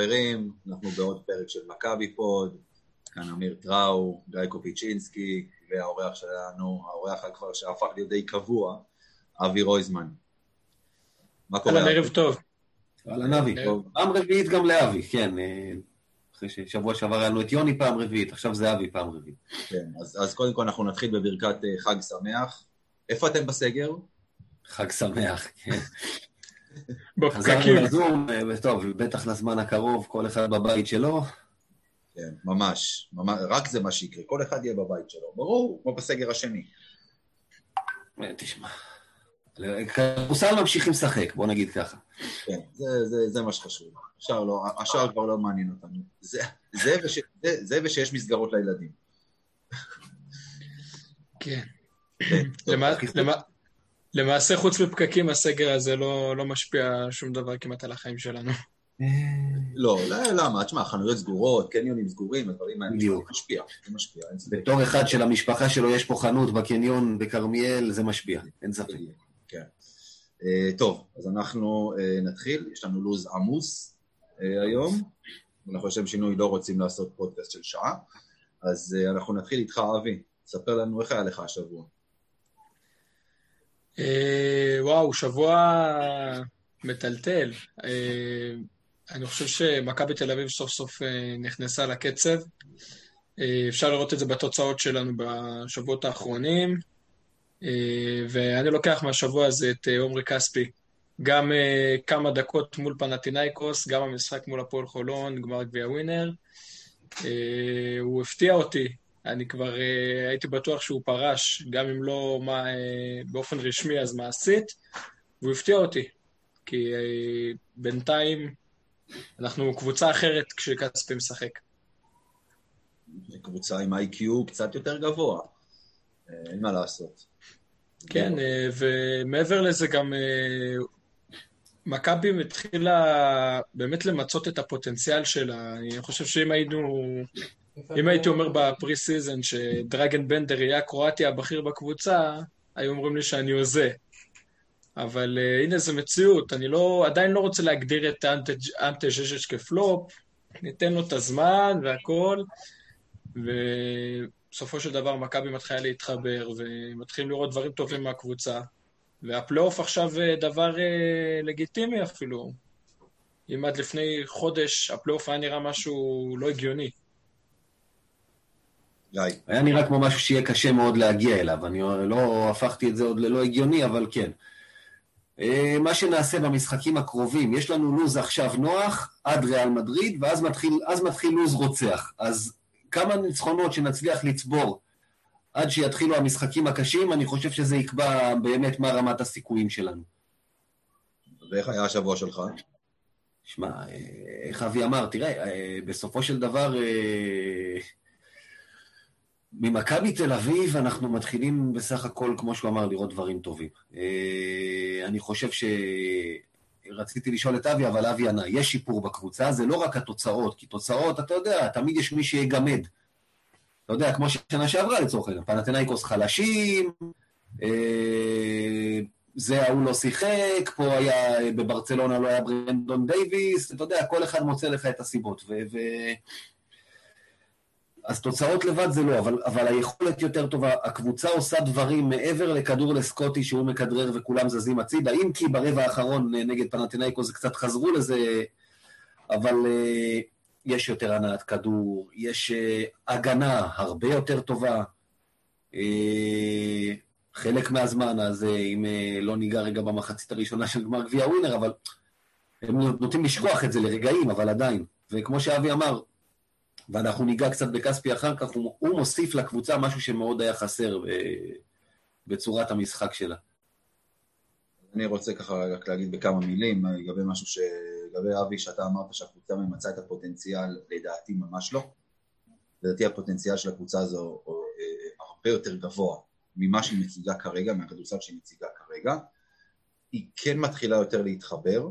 חברים, אנחנו בעוד פרק של מכבי פוד, כאן אמיר טראו, גיא קופיצ'ינסקי, והאורח שלנו, האורח כבר שהפך להיות די קבוע, אבי רויזמן. מה קורה? אהלן, ערב טוב. אהלן אבי. פעם רביעית גם לאבי, כן. אה, אחרי ששבוע שעבר היה לנו את יוני פעם רביעית, עכשיו זה אבי פעם רביעית. כן, אז, אז קודם כל אנחנו נתחיל בברכת אה, חג שמח. איפה אתם בסגר? חג שמח, כן. בפקקים. חזרנו לזום, טוב, בטח לזמן הקרוב, כל אחד בבית שלו. כן, ממש, ממש, רק זה מה שיקרה, כל אחד יהיה בבית שלו, ברור, כמו בסגר השני. אה, תשמע, כדורסל ממשיכים לשחק, בוא נגיד ככה. כן, זה, זה, זה מה שחשוב. השאר, לא, השאר כבר לא מעניין אותנו. זה, זה, וש, זה, זה ושיש מסגרות לילדים. כן. כן למעשה, חוץ מפקקים, הסגר הזה לא, לא משפיע שום דבר כמעט על החיים שלנו. לא, לא, למה? תשמע, חנויות סגורות, קניונים סגורים, הדברים האלה, זה משפיע, זה משפיע. בתור אחד של המשפחה שלו יש פה חנות בקניון בכרמיאל, זה משפיע, אין ספק. כן. אה, טוב, אז אנחנו אה, נתחיל, יש לנו לו"ז עמוס אה, היום, אנחנו לשם שינוי לא רוצים לעשות פודקאסט של שעה, אז אנחנו נתחיל איתך, אבי, ספר לנו איך היה לך השבוע. וואו, שבוע מטלטל. אני חושב שמכבי תל אביב סוף סוף נכנסה לקצב. אפשר לראות את זה בתוצאות שלנו בשבועות האחרונים. אה, ואני לוקח מהשבוע הזה את אה, עומרי כספי, גם אה, כמה דקות מול פנטינאיקוס, גם המשחק מול הפועל חולון, גמר גביע ווינר. הוא הפתיע אותי, אני כבר הייתי בטוח שהוא פרש, גם אם לא מה, באופן רשמי אז מעשית, והוא הפתיע אותי, כי בינתיים אנחנו קבוצה אחרת כשכספי משחק. קבוצה עם איי-קיו קצת יותר גבוה, אין מה לעשות. כן, ומעבר לזה גם מכבי התחילה באמת למצות את הפוטנציאל שלה. אני חושב שאם היינו, אם הייתי אומר ב pre-season שדראגן בנדר יהיה הקרואטי הבכיר בקבוצה, היו אומרים לי שאני הוזה. אבל אה, הנה זו מציאות, אני לא, עדיין לא רוצה להגדיר את אנטה ז'יז'יץ' כפלופ, ניתן לו את הזמן והכל, ו... בסופו של דבר מכבי מתחילה להתחבר, ומתחילים לראות דברים טובים מהקבוצה. והפלייאוף עכשיו אה, דבר אה, לגיטימי אפילו. אם עד לפני חודש הפלייאוף היה נראה משהו לא הגיוני. גיא. היה נראה כמו משהו שיהיה קשה מאוד להגיע אליו. אני לא הפכתי את זה עוד ללא הגיוני, אבל כן. אה, מה שנעשה במשחקים הקרובים, יש לנו לו"ז עכשיו נוח עד ריאל מדריד, ואז מתחיל, מתחיל לו"ז רוצח. אז כמה ניצחונות שנצליח לצבור עד שיתחילו המשחקים הקשים, אני חושב שזה יקבע באמת מה רמת הסיכויים שלנו. ואיך היה השבוע שלך? שמע, אה, איך אבי אמר, תראה, אה, בסופו של דבר, אה, ממכבי תל אביב אנחנו מתחילים בסך הכל, כמו שהוא אמר, לראות דברים טובים. אני חושב ש... רציתי לשאול את אבי, אבל אבי ענה, יש שיפור בקבוצה, זה לא רק התוצאות, כי תוצאות, אתה יודע, תמיד יש מי שיגמד. אתה יודע, כמו שנה שעברה לצורך העניין, פנתנאיקוס חלשים, אה, זה ההוא לא שיחק, פה היה, בברצלונה לא היה ברנדון דייוויס, אתה יודע, כל אחד מוצא לך את הסיבות. ו- ו- אז תוצאות לבד זה לא, אבל, אבל היכולת יותר טובה. הקבוצה עושה דברים מעבר לכדור לסקוטי שהוא מכדרר וכולם זזים הצידה, אם כי ברבע האחרון אה, נגד פנטינאיקו זה קצת חזרו לזה, אבל uh, יש יותר הנעת כדור, יש uh, הגנה הרבה יותר טובה. Uh, חלק מהזמן, אז אם לא ניגע רגע במחצית הראשונה של גמר גביע ווינר, אבל הם נוטים לשכוח את זה לרגעים, אבל עדיין. וכמו שאבי אמר, ואנחנו ניגע קצת בכספי אחר כך, הוא, הוא מוסיף לקבוצה משהו שמאוד היה חסר בצורת המשחק שלה. אני רוצה ככה רק להגיד בכמה מילים לגבי משהו ש... לגבי אבי, שאתה אמרת שהקבוצה ממצה את הפוטנציאל, לדעתי ממש לא. לדעתי הפוטנציאל של הקבוצה הזו אה, הרבה יותר גבוה ממה שהיא מציגה כרגע, מהכדורסל שהיא מציגה כרגע. היא כן מתחילה יותר להתחבר,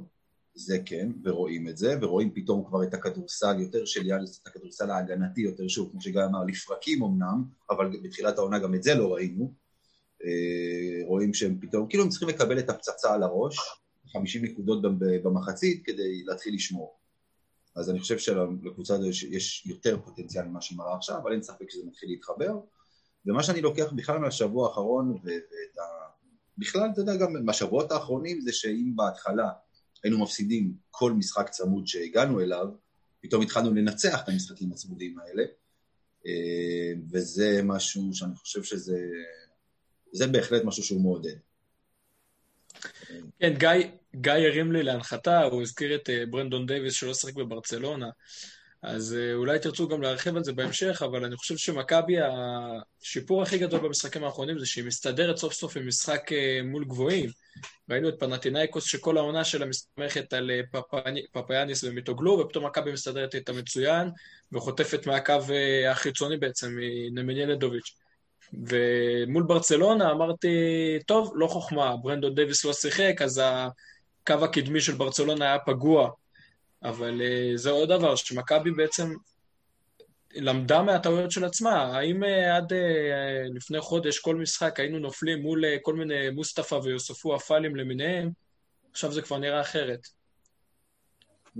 זה כן, ורואים את זה, ורואים פתאום כבר את הכדורסל יותר של יאניס, את הכדורסל ההגנתי יותר, שוב, כמו שגיא אמר, לפרקים אמנם, אבל בתחילת העונה גם את זה לא ראינו. אה, רואים שהם פתאום, כאילו הם צריכים לקבל את הפצצה על הראש, 50 נקודות במחצית כדי להתחיל לשמור. אז אני חושב שלקבוצה הזו יש, יותר פוטנציאל ממה שהיא מראה עכשיו, אבל אין ספק שזה מתחיל להתחבר. ומה שאני לוקח בכלל מהשבוע האחרון, ואת ה... בכלל, אתה יודע, גם בשבועות האחרונים, זה שאם בהתחלה היינו מפסידים כל משחק צמוד שהגענו אליו, פתאום התחלנו לנצח את המשחקים הצמודים האלה, אה, וזה משהו שאני חושב שזה... זה בהחלט משהו שהוא מעודד. כן, גיא, גיא הרים לי להנחתה, הוא הזכיר את אה, ברנדון דייוויס שלא שיחק בברצלונה, אז אה, אולי תרצו גם להרחיב על זה בהמשך, אבל אני חושב שמכבי, השיפור הכי גדול במשחקים האחרונים זה שהיא מסתדרת סוף סוף עם משחק אה, מול גבוהים. ראינו את פנטינאיקוס שכל העונה שלה מסתמכת על פפאיאניס ומיטוגלו, ופתאום מכבי מסתדרת איתה מצוין, וחוטפת מהקו החיצוני בעצם, מנמנילדוביץ'. ומול ברצלונה אמרתי, טוב, לא חוכמה, ברנדון דייוויס לא שיחק, אז הקו הקדמי של ברצלונה היה פגוע. אבל uh, זה עוד דבר, שמכבי בעצם למדה מהטעויות של עצמה. האם uh, עד uh, לפני חודש, כל משחק, היינו נופלים מול כל מיני מוסטפא ויוספו אפלים למיניהם, עכשיו זה כבר נראה אחרת.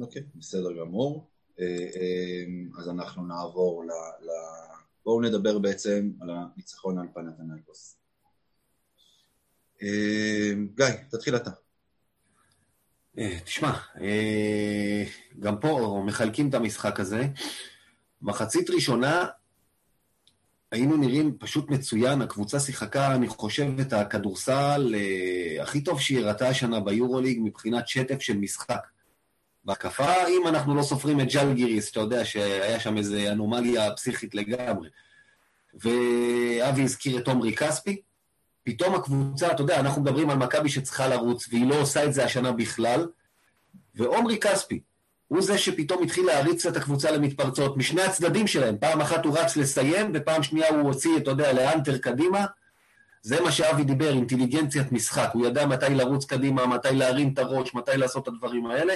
אוקיי, okay, בסדר גמור. אז אנחנו נעבור ל... ל... בואו נדבר בעצם על הניצחון על פנתנאיקוס. אה, גיא, תתחיל אתה. אה, תשמע, אה, גם פה מחלקים את המשחק הזה. מחצית ראשונה היינו נראים פשוט מצוין, הקבוצה שיחקה, אני חושב, את הכדורסל הכי טוב שהיא הראתה השנה ביורוליג מבחינת שטף של משחק. בהתקפה, אם אנחנו לא סופרים את ג'לגיריס, אתה יודע שהיה שם איזו אנומליה פסיכית לגמרי, ואבי הזכיר את עומרי כספי, פתאום הקבוצה, אתה יודע, אנחנו מדברים על מכבי שצריכה לרוץ, והיא לא עושה את זה השנה בכלל, ועומרי כספי, הוא זה שפתאום התחיל להריץ את הקבוצה למתפרצות, משני הצדדים שלהם. פעם אחת הוא רץ לסיים, ופעם שנייה הוא הוציא, אתה יודע, לאנטר קדימה. זה מה שאבי דיבר, אינטליגנציית משחק. הוא ידע מתי לרוץ קדימה, מתי להרים את הראש, מתי לעשות את הדברים האלה.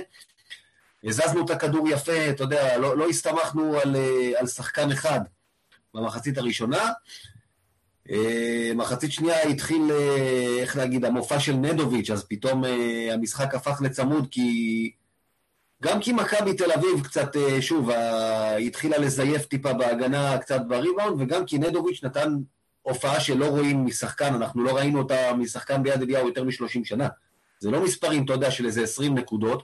הזזנו את הכדור יפה, אתה יודע, לא, לא הסתמכנו על, אה, על שחקן אחד במחצית הראשונה. אה, מחצית שנייה התחיל, אה, איך להגיד, המופע של נדוביץ', אז פתאום המשחק הפך לצמוד, כי... גם כי מכבי תל אביב קצת, שוב, התחילה לזייף טיפה בהגנה, קצת בריבאונד, וגם כי נדוביץ' נתן הופעה שלא רואים משחקן, אנחנו לא ראינו אותה משחקן ביד אליהו יותר מ-30 שנה. זה לא מספרים, אתה יודע, של איזה 20 נקודות,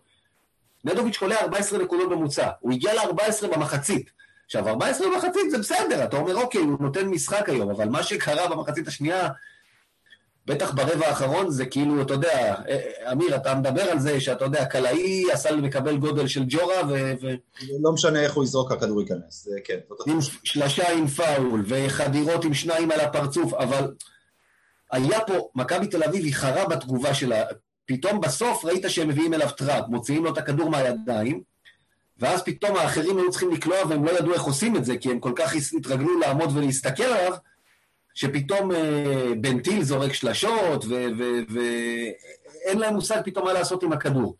נדוביץ' קולע 14 נקודות ממוצע, הוא הגיע ל-14 במחצית. עכשיו, 14 במחצית זה בסדר, אתה אומר, אוקיי, הוא נותן משחק היום, אבל מה שקרה במחצית השנייה, בטח ברבע האחרון, זה כאילו, אתה יודע, אה, אה, אמיר, אתה מדבר על זה שאתה יודע, קלעי עשה לקבל גודל של ג'ורה, ו... ו... לא משנה איך הוא יזרוק, הכדור ייכנס, זה כן. עם שלשה עם פאול, וחדירות עם שניים על הפרצוף, אבל היה פה, מכבי תל אביב איחרה בתגובה שלה, פתאום בסוף ראית שהם מביאים אליו trap, מוציאים לו את הכדור מהידיים, ואז פתאום האחרים היו צריכים לקלוע והם לא ידעו איך עושים את זה, כי הם כל כך התרגלו לעמוד ולהסתכל עליו, שפתאום אה, בנטיל זורק שלשות, ואין להם מושג פתאום מה לעשות עם הכדור.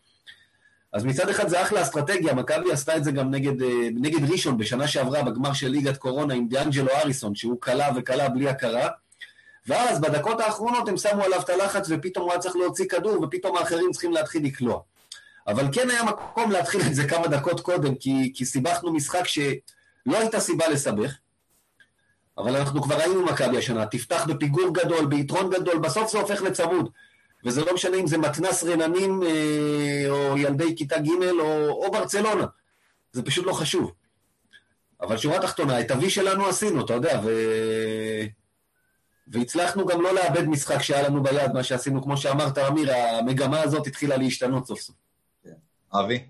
אז מצד אחד זה אחלה אסטרטגיה, מכבי עשתה את זה גם נגד, אה, נגד ראשון בשנה שעברה בגמר של ליגת קורונה עם דיאנג'לו הריסון, שהוא כלה וכלה בלי הכרה. ואז בדקות האחרונות הם שמו עליו את הלחץ ופתאום הוא היה צריך להוציא כדור ופתאום האחרים צריכים להתחיל לקלוע. אבל כן היה מקום להתחיל את זה כמה דקות קודם, כי, כי סיבכנו משחק שלא הייתה סיבה לסבך, אבל אנחנו כבר ראינו מכבי השנה, תפתח בפיגור גדול, ביתרון גדול, בסוף זה הופך לצמוד. וזה לא משנה אם זה מתנס רננים אה, או ילדי כיתה ג' או, או ברצלונה, זה פשוט לא חשוב. אבל שורה תחתונה, את ה-V שלנו עשינו, אתה יודע, ו... והצלחנו גם לא לאבד משחק שהיה לנו ביד, מה שעשינו, כמו שאמרת, אמיר, המגמה הזאת התחילה להשתנות סוף סוף. אבי?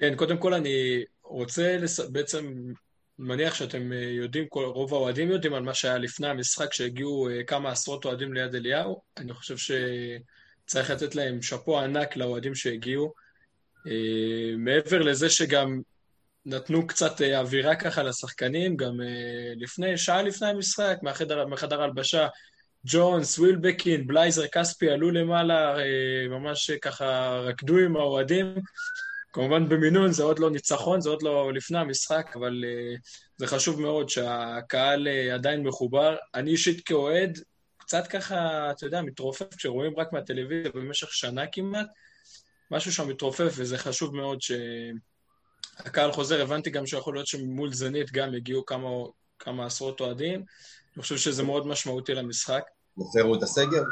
כן, קודם כל אני רוצה לס... בעצם, מניח שאתם אה, יודעים, כל, רוב האוהדים יודעים על מה שהיה לפני המשחק, שהגיעו אה, כמה עשרות אוהדים ליד אליהו. אני חושב שצריך לתת להם שאפו ענק לאוהדים שהגיעו. אה, מעבר לזה שגם נתנו קצת אווירה ככה לשחקנים, גם לפני, שעה לפני המשחק, מהחדר, מהחדר ג'ונס, ווילבקין, בלייזר, כספי עלו למעלה, אה, ממש ככה רקדו עם האוהדים. כמובן במינון זה עוד לא ניצחון, זה עוד לא לפני המשחק, אבל זה חשוב מאוד שהקהל עדיין מחובר. אני אישית כאוהד, קצת ככה, אתה יודע, מתרופף כשרואים רק מהטלוויזיה במשך שנה כמעט, משהו שם מתרופף, וזה חשוב מאוד ש... הקהל חוזר, הבנתי גם שיכול להיות שמול זנית גם יגיעו כמה, כמה עשרות אוהדים. אני חושב שזה מאוד משמעותי למשחק. יפרו את הסגר?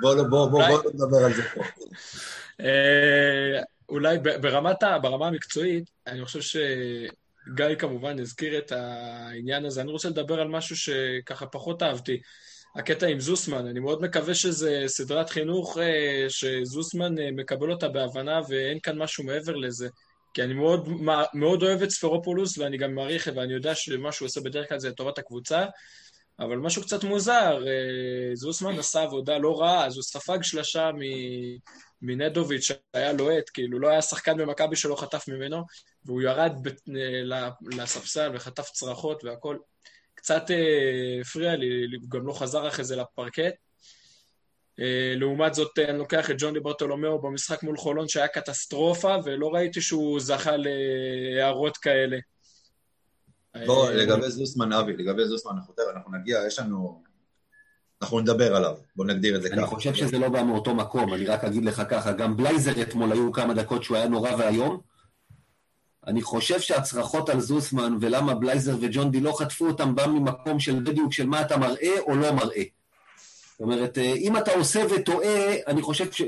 בואו בוא, בוא, בוא נדבר על זה פה. אה, אולי ברמת, ברמה המקצועית, אני חושב שגיא כמובן הזכיר את העניין הזה. אני רוצה לדבר על משהו שככה פחות אהבתי. הקטע עם זוסמן, אני מאוד מקווה שזה סדרת חינוך אה, שזוסמן אה, מקבל אותה בהבנה ואין כאן משהו מעבר לזה. כי אני מאוד, מאוד אוהב את ספרופולוס ואני גם מעריך ואני יודע שמה שהוא עושה בדרך כלל זה לטובת הקבוצה, אבל משהו קצת מוזר, אה, זוסמן עשה עבודה לא רעה, אז הוא ספג שלשה מנדוביץ' שהיה לוהט, כאילו לא היה שחקן במכבי שלא חטף ממנו, והוא ירד לספסל וחטף צרחות והכל. קצת אה, הפריע לי, גם לא חזר אחרי זה לפרקט. אה, לעומת זאת, אני לוקח את ג'וני ברטולומיאו במשחק מול חולון שהיה קטסטרופה, ולא ראיתי שהוא זכה להערות כאלה. בוא, לגבי זוסמן, אבי, לגבי זוסמן, אנחנו נגיע, יש לנו... אנחנו נדבר עליו, בוא נגדיר את זה ככה. אני חושב שזה לא בא מאותו מקום, אני רק אגיד לך ככה, גם בלייזר אתמול היו כמה דקות שהוא היה נורא ואיום. אני חושב שהצרחות על זוסמן ולמה בלייזר וג'ון די לא חטפו אותם בא ממקום של בדיוק של מה אתה מראה או לא מראה. זאת אומרת, אה, אם אתה עושה וטועה, אני חושב, ש...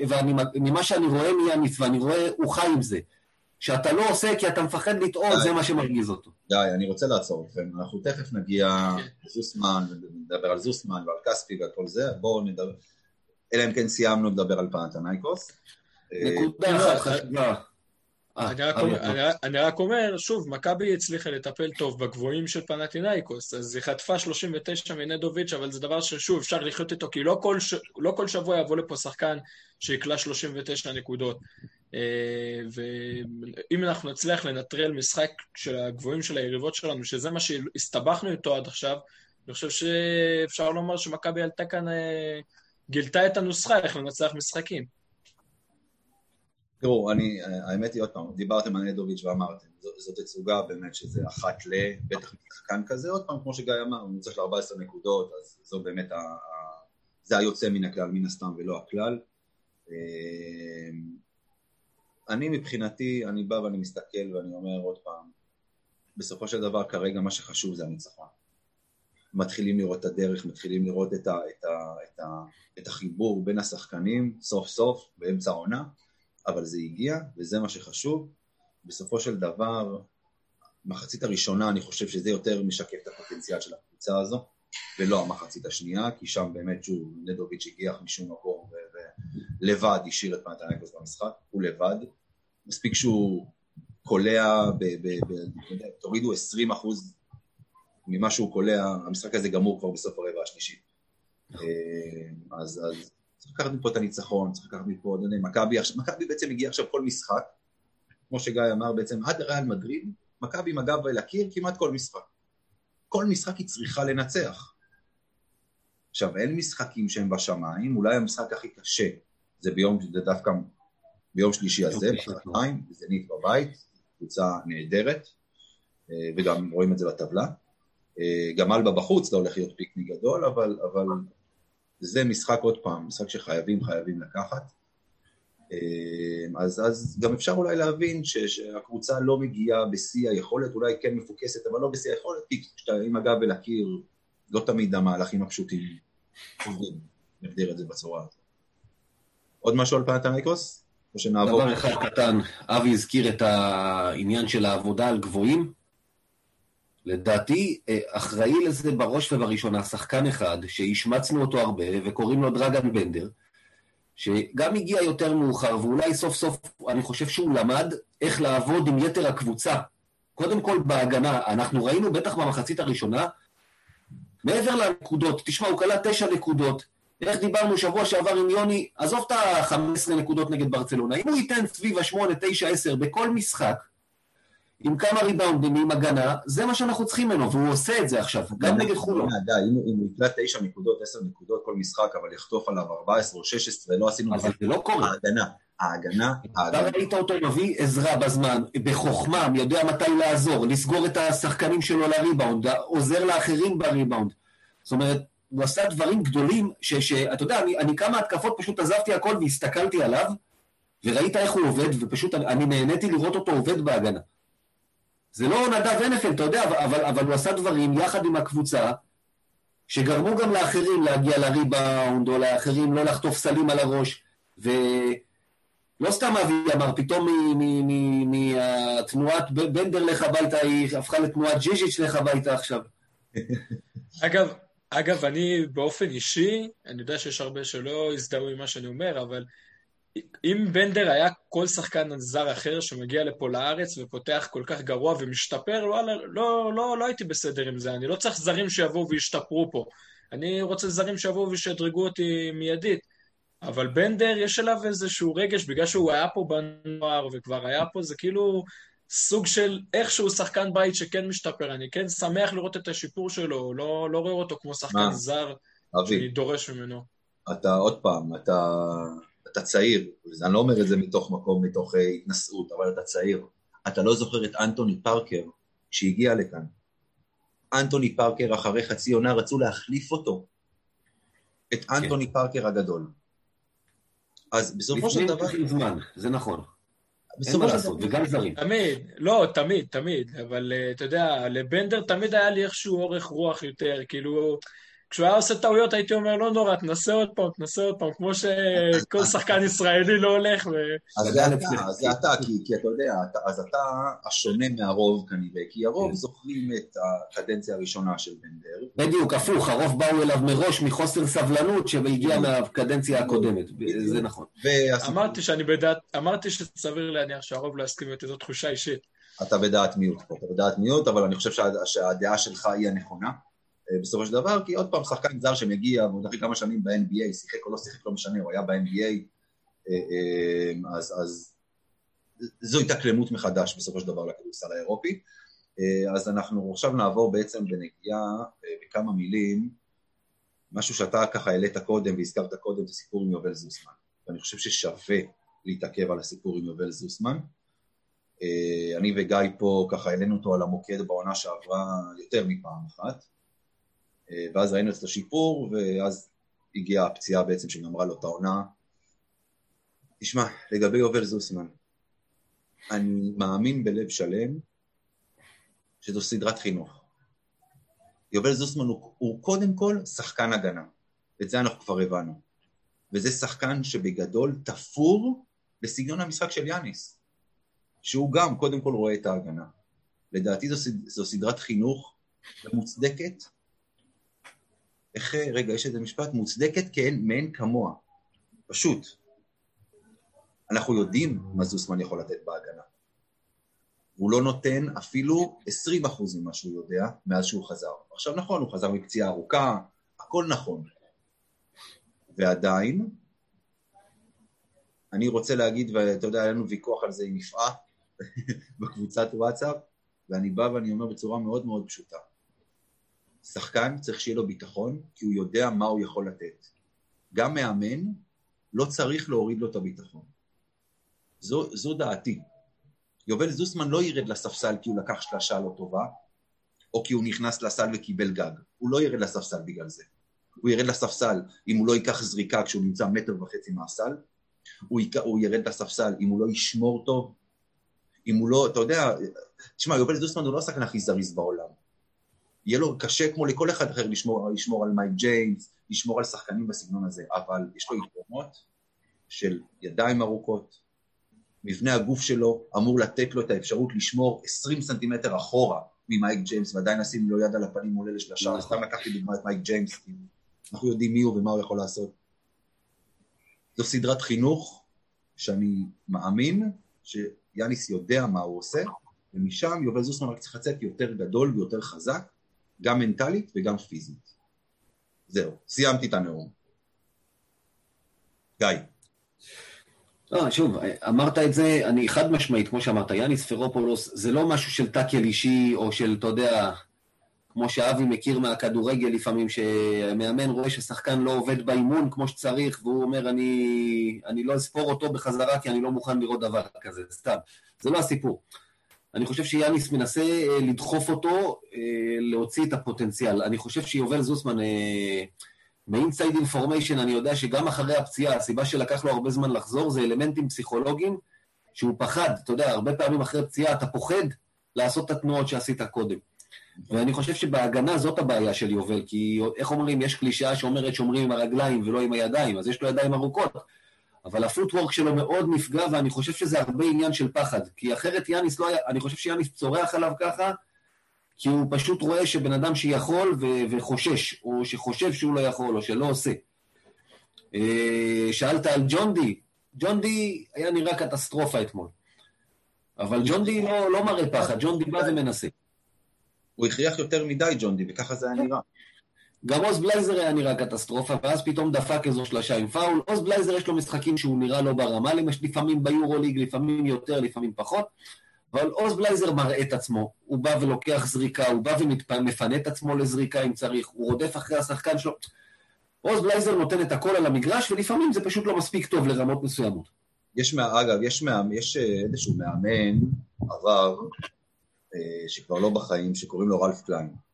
וממה שאני רואה מיאניס, ואני רואה, הוא חי עם זה. שאתה לא עושה כי אתה מפחד לטעות, זה מה שמרגיז אותו. די, אני רוצה לעצור אתכם. אנחנו תכף נגיע לזוסמן, נדבר על זוסמן ועל כספי וכל זה, בואו נדבר, אלא אם כן סיימנו לדבר על פנתנייקוס. נקודה אחת חשובה. אה, אני רק אומר, שוב, מכבי הצליחה לטפל טוב בגבוהים של פנטינאיקוס, אז היא חטפה 39 מנדוביץ', אבל זה דבר ששוב, אפשר לחיות איתו, כי לא כל, לא כל שבוע יבוא לפה שחקן שיקלע 39 נקודות. אה, ואם אנחנו נצליח לנטרל משחק של הגבוהים של היריבות שלנו, שזה מה שהסתבכנו איתו עד עכשיו, אני חושב שאפשר לומר שמכבי עלתה כאן, אה, גילתה את הנוסחה איך לנצח משחקים. תראו, אני, האמת היא עוד פעם, דיברתם על נדוביץ' ואמרתם, זאת תצוגה באמת שזה אחת ל, בטח שחקן כזה, עוד פעם, כמו שגיא אמר, הוא צריך ל-14 נקודות, אז זו באמת, ה, ה, זה היוצא מן הכלל, מן הסתם ולא הכלל. אמ, אני מבחינתי, אני בא ואני מסתכל ואני אומר עוד פעם, בסופו של דבר כרגע מה שחשוב זה הניצחון. מתחילים לראות את הדרך, מתחילים לראות את, ה, את, ה, את, ה, את החיבור בין השחקנים סוף סוף באמצע העונה. אבל זה הגיע, וזה מה שחשוב. בסופו של דבר, מחצית הראשונה, אני חושב שזה יותר משקף את הפוטנציאל של הקבוצה הזו, ולא המחצית השנייה, כי שם באמת, שוב, נדוביץ' הגיח משום מקום, ולבד השאיר את פנתנייקוס במשחק, הוא לבד. מספיק שהוא קולע, ב, ב, ב, תורידו 20 אחוז ממה שהוא קולע, המשחק הזה גמור כבר בסוף הרבע השלישי. נכון. אה, אז, אז צריך לקחת מפה את הניצחון, צריך לקחת מפה, אתה יודע, מכבי עכשיו, מכבי בעצם הגיע עכשיו כל משחק, כמו שגיא אמר בעצם, עד ריאל מדריד, מכבי עם הגב אל הקיר כמעט כל משחק. כל משחק היא צריכה לנצח. עכשיו, אין משחקים שהם בשמיים, אולי המשחק הכי קשה זה ביום, זה דווקא ביום שלישי הזה, בחיים, זנית בבית, קבוצה נהדרת, אה, וגם רואים את זה בטבלה. אה, גם אלבה בחוץ, לא הולך להיות פיקניק גדול, אבל, אבל זה משחק עוד פעם, משחק שחייבים, חייבים לקחת. אמ, אז, אז גם אפשר אולי להבין ש, שהקבוצה לא מגיעה בשיא היכולת, אולי כן מפוקסת, אבל לא בשיא היכולת, כי כשאתה עם הגב אל הקיר, לא תמיד המהלכים הפשוטים עובדים, נגדיר את זה בצורה הזאת. עוד משהו על פנתנייקוס? או שנעבור... דבר אחד קטן, אבי הזכיר את העניין של העבודה על גבוהים. לדעתי, אה, אחראי לזה בראש ובראשונה שחקן אחד, שהשמצנו אותו הרבה, וקוראים לו דרגן בנדר, שגם הגיע יותר מאוחר, ואולי סוף סוף, אני חושב שהוא למד איך לעבוד עם יתר הקבוצה. קודם כל בהגנה, אנחנו ראינו בטח במחצית הראשונה, מעבר לנקודות, תשמע, הוא כלל תשע נקודות, איך דיברנו שבוע שעבר עם יוני, עזוב את ה-15 נקודות נגד ברצלונה, אם הוא ייתן סביב ה-8, 9, 10 בכל משחק, עם כמה ריבאונדים, עם הגנה, זה מה שאנחנו צריכים ממנו, והוא עושה את זה עכשיו, גם נגד חולון. די, אם הוא יקלע תשע נקודות, עשר נקודות כל משחק, אבל יחטוף עליו 14 או 16, לא עשינו... אבל זה לא קורה. ההגנה, ההגנה, ההגנה. אתה ראית אותו מביא עזרה בזמן, בחוכמה, יודע מתי לעזור, לסגור את השחקנים שלו לריבאונד, עוזר לאחרים בריבאונד. זאת אומרת, הוא עשה דברים גדולים, שאתה יודע, אני, אני כמה התקפות פשוט עזבתי הכל והסתכלתי עליו, וראית איך הוא עובד, ופשוט אני, אני נהניתי לראות אותו עובד בהגנה. זה לא נדב הנפל, אתה יודע, אבל, אבל הוא עשה דברים יחד עם הקבוצה, שגרמו גם לאחרים להגיע לריבאונד, או לאחרים לא לחטוף סלים על הראש, ולא סתם אבי אמר, פתאום מהתנועת בנדר לך הביתה, היא הפכה לתנועת ג'יז'יץ' לך הביתה עכשיו. אגב, אגב, אני באופן אישי, אני יודע שיש הרבה שלא הזדהו עם מה שאני אומר, אבל אם בנדר היה כל שחקן זר אחר שמגיע לפה לארץ ופותח כל כך גרוע ומשתפר, לא, לא, לא, לא, הייתי בסדר עם זה. אני לא צריך זרים שיבואו וישתפרו פה. אני רוצה זרים שיבואו וישדרגו אותי מיידית. אבל בנדר, יש עליו איזשהו רגש, בגלל שהוא היה פה בנוער וכבר היה פה, זה כאילו סוג של איכשהו שחקן בית שכן משתפר. אני כן שמח לראות את השיפור שלו, לא, לא רואה אותו כמו שחקן מה? זר שאני דורש ממנו. אתה עוד פעם, אתה אתה צעיר, אני לא אומר את זה מתוך מקום, מתוך uh, התנשאות, אבל אתה צעיר. אתה לא זוכר את אנטוני פארקר שהגיע לכאן. אנטוני פארקר אחרי חצי עונה רצו להחליף אותו. את כן. אנטוני כן. פארקר הגדול. אז בסופו של דבר... לפני זמן, זה נכון. אין מה לעשות, וגם זרים. תמיד, לא, תמיד, תמיד, אבל uh, אתה יודע, לבנדר תמיד היה לי איכשהו אורך רוח יותר, כאילו, כשהוא היה עושה טעויות הייתי אומר, לא נורא, תנסה עוד פעם, תנסה עוד פעם, כמו שכל שחקן ישראלי לא הולך ו... אז זה אתה, זה אתה, כי אתה יודע, אז אתה השונה מהרוב כנראה, כי הרוב כן. זוכרים את הקדנציה הראשונה של בנדר. בדיוק, הפוך, הרוב באו אליו מראש מחוסר סבלנות שהגיע מהקדנציה הקודמת, זה נכון. אמרתי שאני בדעת, אמרתי שסביר להניח שהרוב לא יסכים איתי, זו תחושה אישית. אתה בדעת מיעוט פה, אתה בדעת מיעוט, אבל אני חושב שהדעה שלך היא הנכונה. אה, בסופו של דבר, כי עוד פעם שחקן זר שמגיע, והוא אחרי כמה שנים ב-NBA, שיחק או לא שיחק, לא משנה, הוא היה ב-NBA, אה, אה, אז, אז זו התאקלמות מחדש בסופו של דבר לכדורסל האירופי. אז אנחנו עכשיו נעבור בעצם בנגיעה בכמה מילים, משהו שאתה ככה העלית קודם והזכרת קודם, את הסיפור עם יובל זוסמן. ואני חושב ששווה להתעכב על הסיפור עם יובל זוסמן. אני וגיא פה ככה העלינו אותו על המוקד בעונה שעברה יותר מפעם אחת. אה, ואז ראינו את השיפור, ואז הגיעה הפציעה בעצם שגמרה לו את העונה. תשמע, לגבי יובל זוסמן, אני מאמין בלב שלם שזו סדרת חינוך. יובל זוסמן הוא, הוא קודם כל שחקן הגנה, ואת זה אנחנו כבר הבנו. וזה שחקן שבגדול תפור בסגנון המשחק של יאניס, שהוא גם קודם כל רואה את ההגנה. לדעתי זו, זו סדרת חינוך מוצדקת, איך, רגע, יש איזה משפט, מוצדקת כאין מאין כמוה. פשוט. אנחנו יודעים מה זוסמן יכול לתת בהגנה. הוא לא נותן אפילו 20% ממה שהוא יודע מאז שהוא חזר. עכשיו נכון, הוא חזר מפציעה ארוכה, הכל נכון. ועדיין, אני רוצה להגיד, ואתה יודע, היה לנו ויכוח על זה עם יפעה בקבוצת וואטסאפ, ואני בא ואני אומר בצורה מאוד מאוד פשוטה. שחקן צריך שיהיה לו ביטחון, כי הוא יודע מה הוא יכול לתת. גם מאמן לא צריך להוריד לו את הביטחון. זו, זו דעתי. יובל זוסמן לא ירד לספסל כי הוא לקח שלשה לא טובה, או כי הוא נכנס לסל וקיבל גג. הוא לא ירד לספסל בגלל זה. הוא ירד לספסל אם הוא לא ייקח זריקה כשהוא נמצא מטר וחצי מהסל, הוא, יק... הוא ירד לספסל אם הוא לא ישמור טוב, אם הוא לא, אתה יודע, תשמע, יובל זוסמן הוא לא השחקן הכי זריז בעולם. יהיה לו קשה כמו לכל אחד אחר לשמור, לשמור על מייק ג'יימס, לשמור על שחקנים בסגנון הזה, אבל יש לו יתרונות של ידיים ארוכות, מבנה הגוף שלו אמור לתת לו את האפשרות לשמור 20 סנטימטר אחורה ממייק ג'יימס, ועדיין לשים לו יד על הפנים מול אלה של השער, נכון. סתם לקחתי דוגמא את מייק ג'יימס, כי אנחנו יודעים מי הוא ומה הוא יכול לעשות. זו סדרת חינוך שאני מאמין שיאניס יודע מה הוא עושה, ומשם יובל זוסמן רק צריך לצאת יותר גדול ויותר חזק, גם מנטלית וגם פיזית. זהו, סיימתי את הנאום. גיא. לא, שוב, אמרת את זה, אני חד משמעית, כמו שאמרת, יאניס פרופולוס, זה לא משהו של טאקל אישי, או של, אתה יודע, כמו שאבי מכיר מהכדורגל לפעמים, שמאמן רואה ששחקן לא עובד באימון כמו שצריך, והוא אומר, אני, אני לא אספור אותו בחזרה כי אני לא מוכן לראות דבר כזה, סתם. זה לא הסיפור. אני חושב שיאניס מנסה אה, לדחוף אותו, אה, להוציא את הפוטנציאל. אני חושב שיובל זוסמן, אה, מאינסייד אינפורמיישן אני יודע שגם אחרי הפציעה, הסיבה שלקח לו הרבה זמן לחזור זה אלמנטים פסיכולוגיים שהוא פחד. אתה יודע, הרבה פעמים אחרי פציעה אתה פוחד לעשות את התנועות שעשית קודם. ואני חושב שבהגנה זאת הבעיה של יובל, כי איך אומרים, יש קלישאה שאומרת שומרים עם הרגליים ולא עם הידיים, אז יש לו ידיים ארוכות, אבל הפוטוורק שלו מאוד נפגע, ואני חושב שזה הרבה עניין של פחד, כי אחרת יאניס לא היה, אני חושב שיאניס צורח עליו ככה, כי הוא פשוט רואה שבן אדם שיכול ו- וחושש, או שחושב שהוא לא יכול, או שלא עושה. אה, שאלת על ג'ון די, ג'ון די היה נראה קטסטרופה אתמול. אבל ג'ון די לא, לא מראה פחד, ג'ון די בא ומנסה. הוא הכריח יותר מדי ג'ון די, וככה זה היה נראה. גם עוז בלייזר היה נראה קטסטרופה, ואז פתאום דפק איזו שלושה עם פאול. עוז בלייזר יש לו משחקים שהוא נראה לא ברמה, לפעמים ביורוליג, לפעמים יותר, לפעמים פחות, אבל עוז בלייזר מראה את עצמו. הוא בא ולוקח זריקה, הוא בא ומפנה את עצמו לזריקה אם צריך, הוא רודף אחרי השחקן שלו. עוז בלייזר נותן את הכל על המגרש, ולפעמים זה פשוט לא מספיק טוב לרמות מסוימות. יש, אגב, יש, יש אה, איזשהו מאמן עבר, אה, שכבר לא בחיים, שקוראים לו רלף קליין.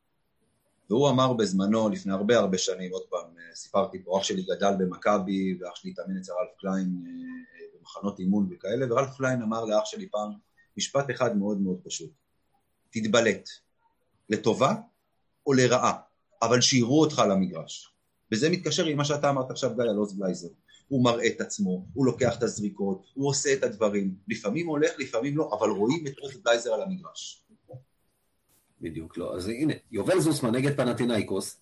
והוא אמר בזמנו, לפני הרבה הרבה שנים, עוד פעם, אה, סיפרתי פה, אח שלי גדל במכבי, ואח שלי התאמן אצל רלף קליין במחנות אימון וכאלה, ורלף קליין אמר לאח שלי פעם משפט אחד מאוד מאוד פשוט, תתבלט, לטובה או לרעה, אבל שיראו אותך על המגרש. וזה מתקשר עם מה שאתה אמרת עכשיו, גיא, על עוז. הוא מראה את עצמו, הוא לוקח את הזריקות, הוא עושה את הדברים. לפעמים הולך, לפעמים לא, אבל רואים את עוז על המגרש. בדיוק לא. אז הנה, יובל זוסמן נגד פנטינאיקוס,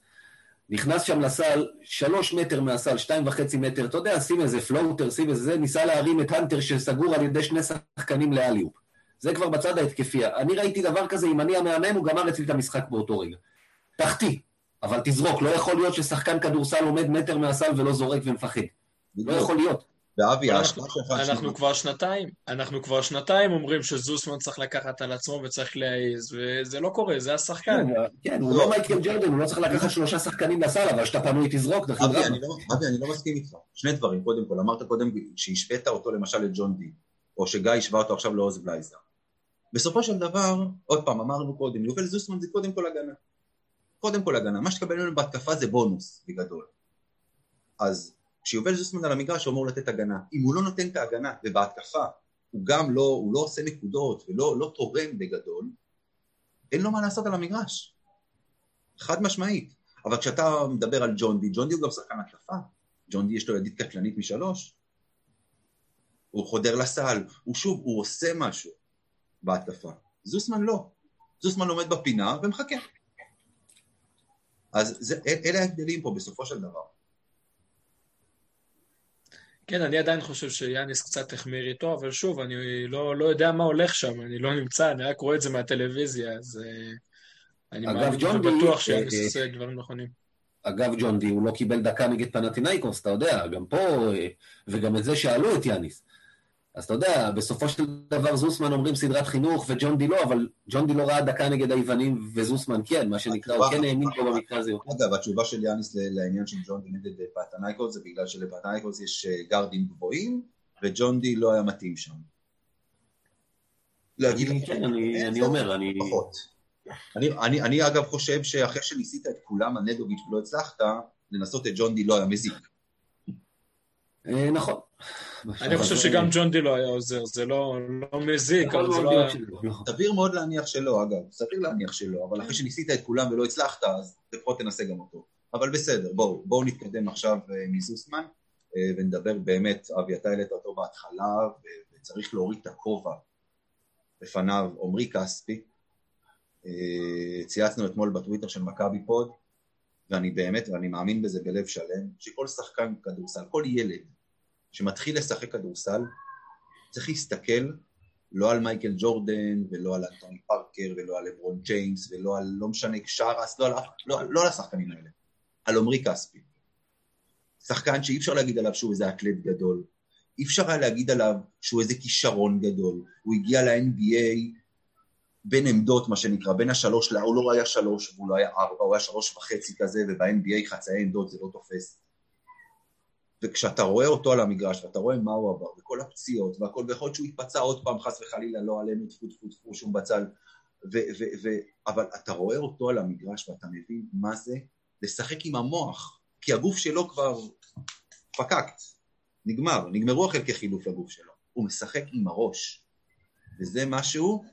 נכנס שם לסל, שלוש מטר מהסל, שתיים וחצי מטר, אתה יודע, שים איזה פלוטר, שים איזה זה, ניסה להרים את הנטר שסגור על ידי שני שחקנים לאליופ. זה כבר בצד ההתקפי. אני ראיתי דבר כזה, אם אני המאמן, הוא גמר אצלי את המשחק באותו רגע. תחתי, אבל תזרוק, לא יכול להיות ששחקן כדורסל עומד מטר מהסל ולא זורק ומפחד. לא יכול להיות. ואבי, ההשפעה שלך... אנחנו כבר שנתיים, אנחנו כבר שנתיים אומרים שזוסמן צריך לקחת על עצמו וצריך להעיז, וזה לא קורה, זה השחקן. כן, כן הוא לא מייקל ג'רדן, הוא לא צריך לקחת שלושה שחקנים לסל, אבל כשאתה פנוי תזרוק, דרך אגב. לא- אבי, אני לא מסכים איתך. שני דברים, קודם כל, אמרת קודם שהשווית אותו למשל לג'ון די, או שגיא השווה אותו עכשיו לעוז בלייזר. בסופו של דבר, עוד פעם, אמרנו קודם, יובל זוסמן זה קודם כל הגנה. קודם כל הגנה. מה שתקבל ממנו בהתקפה זה בונוס בגדול. אז כשיובל זוסמן על המגרש הוא אמור לתת הגנה. אם הוא לא נותן את ההגנה ובהתקפה הוא גם לא, הוא לא עושה נקודות ולא לא תורם בגדול, אין לו מה לעשות על המגרש. חד משמעית. אבל כשאתה מדבר על ג'ון די, ג'ון די הוא גם שחקן התקפה. ג'ון די יש לו ידית קטלנית משלוש. הוא חודר לסל, הוא שוב, הוא עושה משהו בהתקפה. זוסמן לא. זוסמן עומד בפינה ומחכה. אז זה, אלה ההבדלים פה בסופו של דבר. כן, אני עדיין חושב שיאניס קצת החמיר איתו, אבל שוב, אני לא, לא יודע מה הולך שם, אני לא נמצא, אני רק רואה את זה מהטלוויזיה, אז uh, אני מאמין ובטוח שיאניס אה, עושה דברים נכונים. אגב, ג'ון די, הוא לא קיבל דקה נגד פנטינאיקוס, אתה יודע, גם פה, אה, וגם את זה שאלו את יאניס. אז אתה יודע, בסופו של דבר זוסמן אומרים סדרת חינוך וג'ון די לא, אבל ג'ון די לא ראה דקה נגד היוונים וזוסמן כן, מה שנקרא, הוא כן האמין פה במקרה הזה. אגב, התשובה של יאניס לעניין של ג'ון די נגד פטנייקוס זה בגלל שלפטנייקוס יש אה, גארדים גבוהים, וג'ון די לא היה מתאים שם. להגיד לך... כן, אני אומר, אני... אני אגב חושב שאחרי שניסית את כולם על נדוביץ' ולא הצלחת, לנסות את ג'ון די לא היה מזיק. אה, נכון. אני חושב שגם ג'ון די לא היה עוזר, זה לא, לא מזיק, אבל זה לא היה... סביר מאוד להניח שלא, אגב, סביר להניח שלא, אבל אחרי שניסית את כולם ולא הצלחת, אז לפחות תנסה גם אותו. אבל בסדר, בואו, בואו נתקדם עכשיו אה, מזוסמן, אה, ונדבר באמת, אבי, אתה העלית אותו בהתחלה, וצריך להוריד את הכובע לפניו, עמרי כספי. צייצנו אתמול בטוויטר של מכבי פוד, ואני באמת, ואני מאמין בזה בלב שלם, שכל שחקן כדורסל, כל ילד שמתחיל לשחק כדורסל, צריך להסתכל לא על מייקל ג'ורדן, ולא על אנטוני פארקר, ולא על לברון ג'יימס, ולא על לא משנה שרס, לא, לא, לא על השחקנים האלה, על עמרי כספי. שחקן שאי אפשר להגיד עליו שהוא איזה אתלט גדול, אי אפשר היה להגיד עליו שהוא איזה כישרון גדול, הוא הגיע ל-NBA בין עמדות, מה שנקרא, בין השלוש, הוא לא היה שלוש והוא לא היה ארבע, הוא היה שלוש וחצי כזה, וב-NBA חצאי עמדות זה לא תופס. וכשאתה רואה אותו על המגרש, ואתה רואה מה הוא עבר, וכל הפציעות, והכל, ויכול להיות שהוא יתפצע עוד פעם, חס וחלילה, לא עלינו, טפו טפו טפו, שום בצל, ו, ו, ו, אבל אתה רואה אותו על המגרש ואתה מבין מה זה לשחק עם המוח, כי הגוף שלו כבר פקקט, נגמר, נגמרו החלקי חילוף לגוף שלו. הוא משחק עם הראש. וזה משהו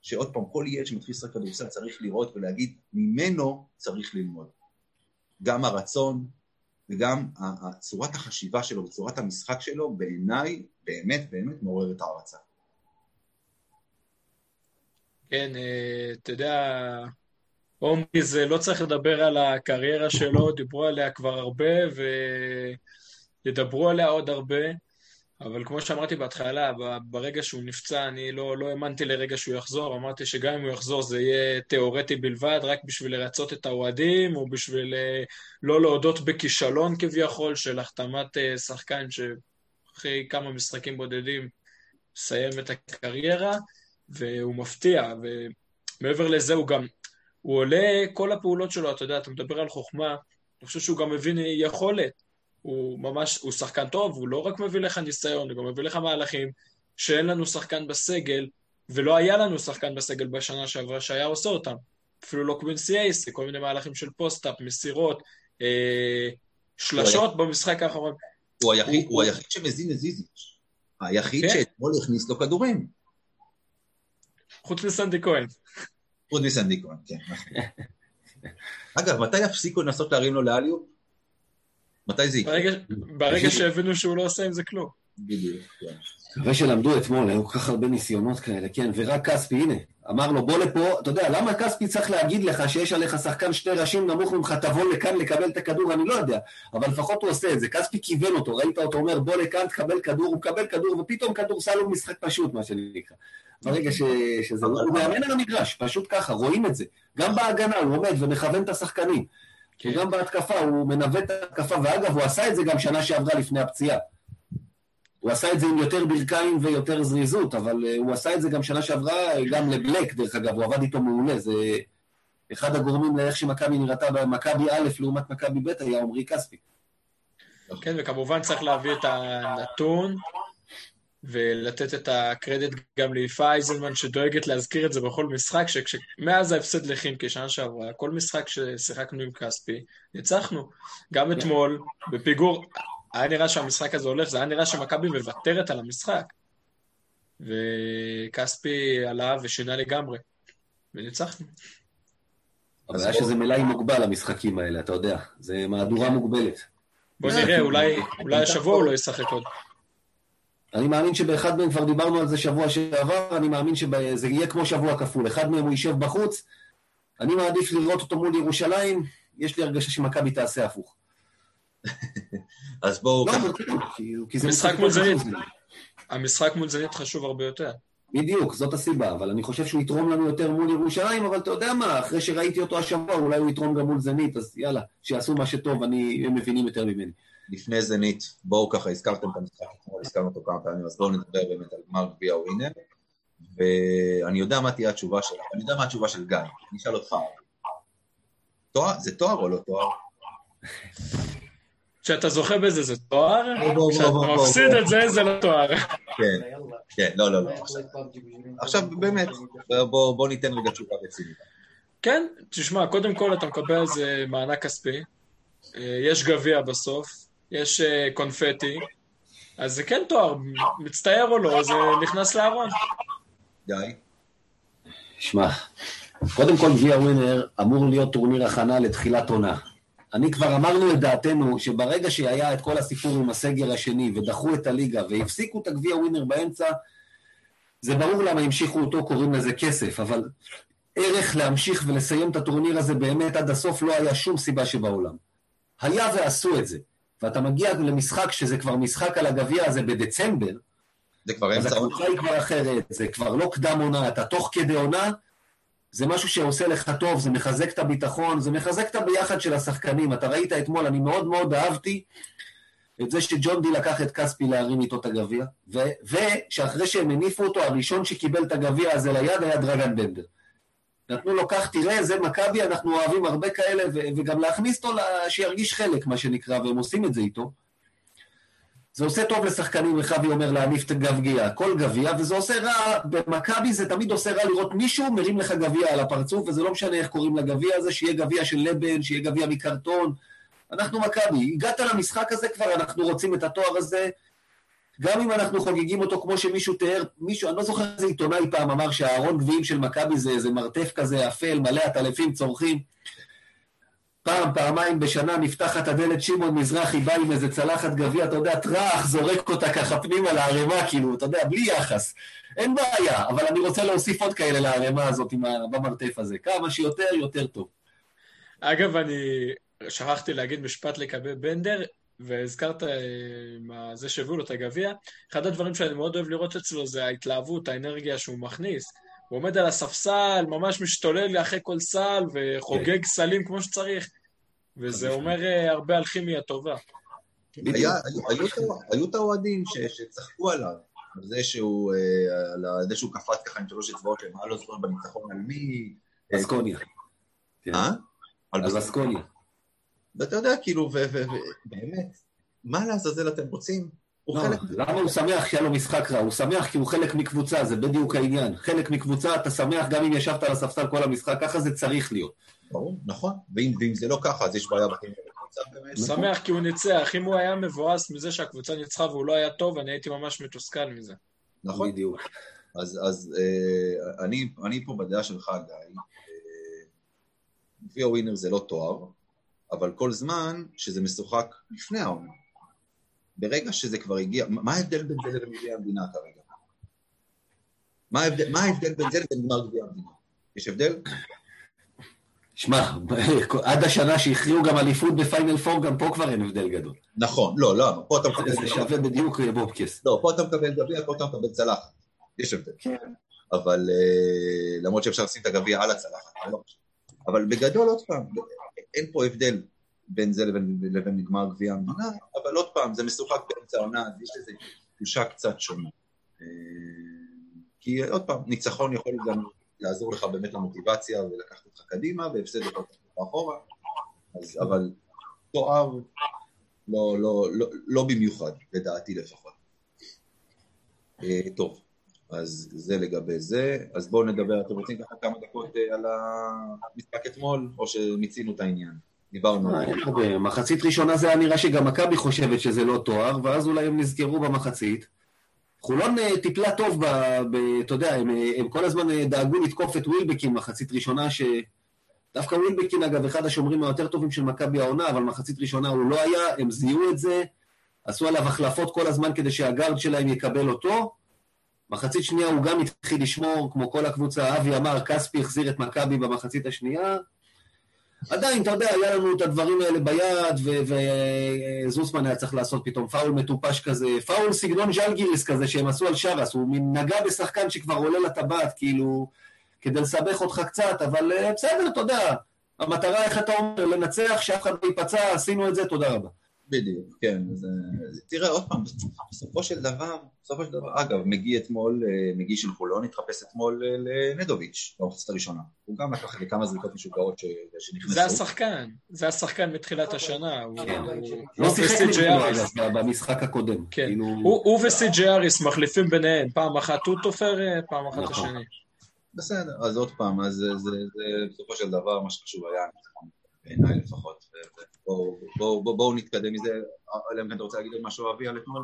שעוד פעם, כל ילד שמתחיל לשחק כדורסל צריך לראות ולהגיד, ממנו צריך ללמוד. גם הרצון וגם צורת החשיבה שלו וצורת המשחק שלו, בעיניי, באמת באמת מעוררת הערצה. כן, אה, אתה יודע, עומרי זה לא צריך לדבר על הקריירה שלו, דיברו עליה כבר הרבה וידברו עליה עוד הרבה. אבל כמו שאמרתי בהתחלה, ברגע שהוא נפצע, אני לא, לא האמנתי לרגע שהוא יחזור, אמרתי שגם אם הוא יחזור זה יהיה תיאורטי בלבד, רק בשביל לרצות את האוהדים, או בשביל אה, לא להודות בכישלון כביכול של החתמת אה, שחקן שאחרי כמה משחקים בודדים מסיים את הקריירה, והוא מפתיע, ומעבר לזה הוא גם, הוא עולה, כל הפעולות שלו, אתה יודע, אתה מדבר על חוכמה, אני חושב שהוא גם מבין יכולת. הוא ממש, הוא שחקן טוב, הוא לא רק מביא לך ניסיון, הוא גם מביא לך מהלכים שאין לנו שחקן בסגל, ולא היה לנו שחקן בסגל בשנה שעברה שהיה עושה אותם. אפילו לא קווינסי אייסי, כל מיני מהלכים של post-up, מסירות, אה, שלשות במשחק האחרון. הוא היחיד, הוא, הוא היחיד שמזין את זיזיץ'. היחיד כן? שאתמול הכניס לו כדורים. חוץ מסנדי כהן. חוץ מסנדי כהן, כן, נכון. אגב, מתי יפסיקו לנסות להרים לו ל alley-oop? מתי זה יקרה? ברגע שהבינו שהוא לא עושה עם זה כלום. בדיוק, כן. מקווה שלמדו אתמול, היו כל כך הרבה ניסיונות כאלה, כן, ורק כספי, הנה, אמר לו, בוא לפה, אתה יודע, למה כספי צריך להגיד לך שיש עליך שחקן שתי ראשים נמוך ממך, תבוא לכאן לקבל את הכדור, אני לא יודע, אבל לפחות הוא עושה את זה, כספי כיוון אותו, ראית אותו אומר, בוא לכאן, תקבל כדור, הוא מקבל כדור, ופתאום כדורסל הוא משחק פשוט, מה שנקרא. ברגע ש... שזה, הוא מאמן על המגרש, פשוט ככה, רואים את זה. גם בהגנה, הוא עומד ומכוון את השחקנים. כן. וגם בהתקפה, הוא מנווט את ההתקפה, ואגב, הוא עשה את זה גם שנה שעברה לפני הפציעה. הוא עשה את זה עם יותר ברכיים ויותר זריזות, אבל uh, הוא עשה את זה גם שנה שעברה, גם לבלק, דרך אגב, הוא עבד איתו מעולה, זה אחד הגורמים לאיך שמכבי נראתה במכבי א' לעומת מכבי ב' היה עמרי כספי. כן, וכמובן צריך להביא את הנתון ולתת את הקרדיט גם ליפה אייזלמן שדואגת להזכיר את זה בכל משחק, שמאז ההפסד לחימקי שנה שעברה, כל משחק ששיחקנו עם כספי, ניצחנו. גם כן. אתמול, בפיגור, היה נראה שהמשחק הזה הולך, זה היה נראה שמכבי מוותרת על המשחק. וכספי עלה ושינה לגמרי, וניצחנו. אבל היה שזה מלאי מוגבל המשחקים האלה, אתה יודע, זה מהדורה מוגבלת. בוא נראה, אולי השבוע הוא לא ישחק עוד. אני מאמין שבאחד מהם כבר דיברנו על זה שבוע שעבר, אני מאמין שזה יהיה כמו שבוע כפול. אחד מהם הוא יישב בחוץ, אני מעדיף לראות אותו מול ירושלים, יש לי הרגשה שמכבי תעשה הפוך. אז בואו... לא, כי זה משחק מול זנית. המשחק מול זנית חשוב הרבה יותר. בדיוק, זאת הסיבה, אבל אני חושב שהוא יתרום לנו יותר מול ירושלים, אבל אתה יודע מה, אחרי שראיתי אותו השבוע, אולי הוא יתרום גם מול זנית, אז יאללה, שיעשו מה שטוב, אני, הם מבינים יותר ממני. לפני זנית, בואו ככה, הזכרתם את המשחק אתמול, הזכרנו אותו כמה פעמים, אז בואו נדבר באמת על גמר גביע ווינר, ואני יודע מה תהיה התשובה שלך, אני יודע מה התשובה של גיא, אני אשאל אותך, תואר, זה תואר או לא תואר? כשאתה זוכה בזה זה תואר, כשאתה מפסיד את זה זה לא תואר. כן, כן, לא, לא, לא. עכשיו באמת, בואו ניתן רגע תשובה רצינית. כן, תשמע, קודם כל אתה מקבל על זה מענק כספי, אה, יש גביע בסוף, יש uh, קונפטי, אז זה כן תואר, מצטער או לא, זה נכנס לארון. די. שמע, קודם כל גביע ווינר אמור להיות טורניר הכנה לתחילת עונה. אני כבר אמרנו את דעתנו שברגע שהיה את כל הסיפור עם הסגר השני ודחו את הליגה והפסיקו את הגביע ווינר באמצע, זה ברור למה המשיכו אותו, קוראים לזה כסף, אבל ערך להמשיך ולסיים את הטורניר הזה באמת עד הסוף לא היה שום סיבה שבעולם. היה ועשו את זה. ואתה מגיע למשחק שזה כבר משחק על הגביע הזה בדצמבר, זה כבר אמצע עונה. אז הקבוצה היא כבר אחרת, זה כבר לא קדם עונה, אתה תוך כדי עונה, זה משהו שעושה לך טוב, זה מחזק את הביטחון, זה מחזק את הביחד של השחקנים. אתה ראית אתמול, אני מאוד מאוד אהבתי את זה שג'ון די לקח את כספי להרים איתו את הגביע, ושאחרי שהם הניפו אותו, הראשון שקיבל את הגביע הזה ליד היה דרגן בנדר. נתנו לו, כך תראה, זה מכבי, אנחנו אוהבים הרבה כאלה, וגם להכניס אותו שירגיש חלק, מה שנקרא, והם עושים את זה איתו. זה עושה טוב לשחקנים, אבי אומר, להניף את הגביע, כל גביע, וזה עושה רע, במכבי זה תמיד עושה רע לראות מישהו מרים לך גביע על הפרצוף, וזה לא משנה איך קוראים לגביע הזה, שיהיה גביע של לבן, שיהיה גביע מקרטון, אנחנו מכבי, הגעת למשחק הזה כבר, אנחנו רוצים את התואר הזה, גם אם אנחנו חוגגים אותו כמו שמישהו תיאר, מישהו, אני לא זוכר איזה עיתונאי פעם אמר שהארון גביעים של מכבי זה איזה מרתף כזה אפל, מלא עטלפים צורכים. פעם, פעמיים בשנה נפתחת הדלת, שמעון מזרחי בא עם איזה צלחת גביע, אתה יודע, טראח, זורק אותה ככה פנימה לערימה, כאילו, אתה יודע, בלי יחס. אין בעיה, אבל אני רוצה להוסיף עוד כאלה לערימה הזאת עם במרתף הזה. כמה שיותר, יותר טוב. אגב, אני שכחתי להגיד משפט לגבי בנדר, והזכרת אה, מה זה שהביאו לו את הגביע. אחד הדברים שאני מאוד אוהב לראות אצלו זה ההתלהבות, האנרגיה שהוא מכניס. הוא עומד על הספסל, ממש משתולל אחרי כל סל, וחוגג סלים כמו שצריך. וזה אומר אה, הרבה על כימיה טובה. היו את האוהדים שצחקו עליו, על זה שהוא, אה, על זה שהוא קפץ ככה עם שלוש אצבעות למה לא זוכר בניצחון על מי. אסקוניה. אה? על אסקוניה. ואתה יודע, כאילו, ובאמת, מה לעזאזל אתם רוצים? לא, למה הוא שמח שהיה לו משחק רע? הוא שמח כי הוא חלק מקבוצה, זה בדיוק העניין. חלק מקבוצה, אתה שמח גם אם ישבת על הספסל כל המשחק, ככה זה צריך להיות. ברור, נכון. ואם, ואם זה לא ככה, אז יש בעיה הקבוצה באמת. שמח כי הוא ניצח. אם הוא היה מבואס מזה שהקבוצה ניצחה והוא לא היה טוב, אני הייתי ממש מתוסכל מזה. נכון. בדיוק. אז, אז אה, אני, אני פה בדעה שלך, גיא. אה, גביע ווינר זה לא תואר, אבל כל זמן שזה משוחק לפני העונה. ברגע שזה כבר הגיע, מה ההבדל בין זה לבין גביע המדינה כרגע? מה ההבדל, מה ההבדל בין זה לבין גמר גביע המדינה? יש הבדל? שמע, עד השנה שהכריעו גם אליפות בפיינל פור, גם פה כבר אין הבדל גדול. נכון, לא, לא, פה אתה מקבל... זה שווה בדיוק בובקס. לא, פה אתה מקבל גביע, פה אתה מקבל צלחת. יש הבדל. כן. אבל אה, למרות שאפשר לשים את הגביע על הצלחת, לא אבל בגדול, עוד פעם, אין פה הבדל בין זה לבין, לבין נגמר גביע המדינה, אבל עוד פעם, זה משוחק באמצע העונה, אז יש לזה תחושה קצת שונה. אה, כי עוד פעם, ניצחון יכול גם לעזור לך באמת למוטיבציה ולקחת אותך קדימה, והפסד יכול לקחת אותך אחורה, אז, אבל תואר לא, לא, לא, לא במיוחד, לדעתי לפחות. אה, טוב, אז זה לגבי זה. אז בואו נדבר, אתם רוצים ככה כמה דקות אה, על המשחק אתמול, או שמיצינו את העניין? דיברנו על זה. מחצית ראשונה זה היה נראה שגם מכבי חושבת שזה לא תואר, ואז אולי הם נזכרו במחצית. חולון אה, טיפלה טוב, ב, ב, אתה יודע, הם, אה, הם כל הזמן דאגו לתקוף את ווילבקין מחצית ראשונה, ש... דווקא ווילבקין, אגב, אחד השומרים היותר טובים של מכבי העונה, אבל מחצית ראשונה הוא לא היה, הם זיהו את זה, עשו עליו החלפות כל הזמן כדי שהגארד שלהם יקבל אותו, מחצית שנייה הוא גם התחיל לשמור, כמו כל הקבוצה, אבי אמר, כספי החזיר את מכבי במחצית השנייה. עדיין, אתה יודע, היה לנו את הדברים האלה ביד, וזוסמן היה צריך לעשות פתאום פאול מטופש כזה, פאול סגנון ז'לגיריס כזה שהם עשו על שרס, הוא נגע בשחקן שכבר עולה לטבעת, כאילו, כדי לסבך אותך קצת, אבל אה, בסדר, אתה יודע, המטרה, איך אתה אומר, לנצח, שאף אחד לא ייפצע, עשינו את זה, תודה רבה. בדיוק, כן. אז, תראה, עוד פעם, בסופו של דבר, בסופו של דבר, אגב, מגיע אתמול, אה, מגיע של חולון, התחפש אתמול אה, לנדוביץ', במחצת הראשונה. הוא גם לקח לכמה זריקות משוגעות שנכנסו. זה השחקן, זה השחקן מתחילת השנה. כן. לא שיחק נגדו במשחק הקודם. כן, כאילו- הוא וסי.ג'י אריס מחליפים ביניהם, פעם אחת הוא תופר, פעם אחת נכון. השני. בסדר, אז עוד פעם, אז זה בסופו של דבר מה שחשוב היה, בעיניי לפחות. בואו בוא, בוא נתקדם מזה, אלא אם כן אתה רוצה להגיד עוד משהו אבי על אתמול?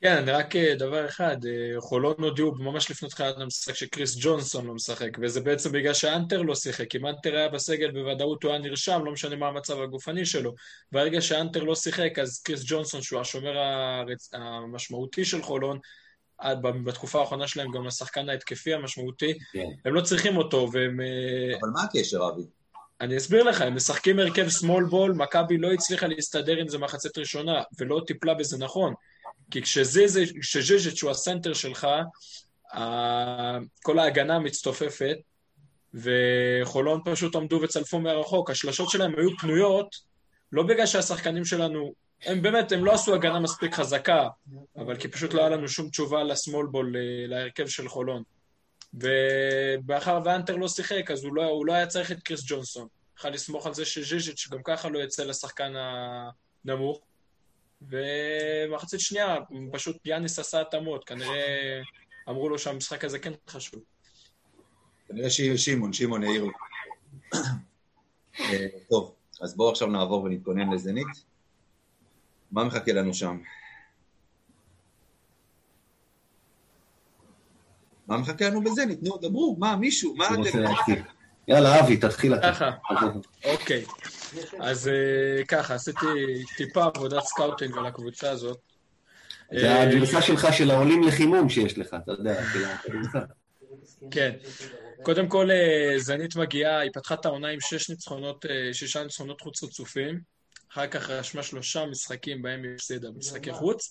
כן, רק אה, דבר אחד, אה, חולון הודיעו ממש לפני תחילת המשחק שקריס ג'ונסון לא משחק, וזה בעצם בגלל שאנטר לא שיחק. אם אנטר היה בסגל בוודאות הוא היה נרשם, לא משנה מה המצב הגופני שלו. ברגע שאנטר לא שיחק, אז קריס ג'ונסון, שהוא השומר הרצ... המשמעותי של חולון, בתקופה האחרונה שלהם גם השחקן ההתקפי המשמעותי, כן. הם לא צריכים אותו, והם... אה, אבל מה הקשר, אבי? אני אסביר לך, הם משחקים הרכב small ball, מכבי לא הצליחה להסתדר עם זה מחצית ראשונה, ולא טיפלה בזה נכון. כי כשז'ז'ת שהוא הסנטר שלך, כל ההגנה מצטופפת, וחולון פשוט עמדו וצלפו מרחוק. השלשות שלהם היו פנויות, לא בגלל שהשחקנים שלנו, הם באמת, הם לא עשו הגנה מספיק חזקה, אבל כי פשוט לא היה לנו שום תשובה לסמול בול, להרכב של חולון. ומאחר ואנטר לא שיחק, אז הוא לא, הוא לא היה צריך את קריס ג'ונסון. יכול לסמוך על זה שז'יז'יץ' גם ככה לא יצא לשחקן הנמוך. ומחצית שנייה, פשוט יאניס עשה התאמות, כנראה אמרו לו שהמשחק הזה כן חשוב. כנראה שמעון, שמעון העיר לו. אה, טוב, אז בואו עכשיו נעבור ונתכונן לזנית. מה מחכה לנו שם? מה מחכה לנו בזנית? נו, דברו, מה, מישהו, מה אתם... יאללה, אבי, תתחיל אתה. ככה, אוקיי. אז אה, ככה, עשיתי טיפה עבודת scouting על הקבוצה הזאת. זה אה, הגרסה שלך של העולים לחימום שיש לך, אתה יודע. של הגרסה. כן. קודם כל, אה, זנית מגיעה, היא פתחה את העונה עם שש ניצחונות, שישה ניצחונות חוץ רצופים. אחר כך רשמה שלושה משחקים בהם היא הפסידה, משחקי חוץ.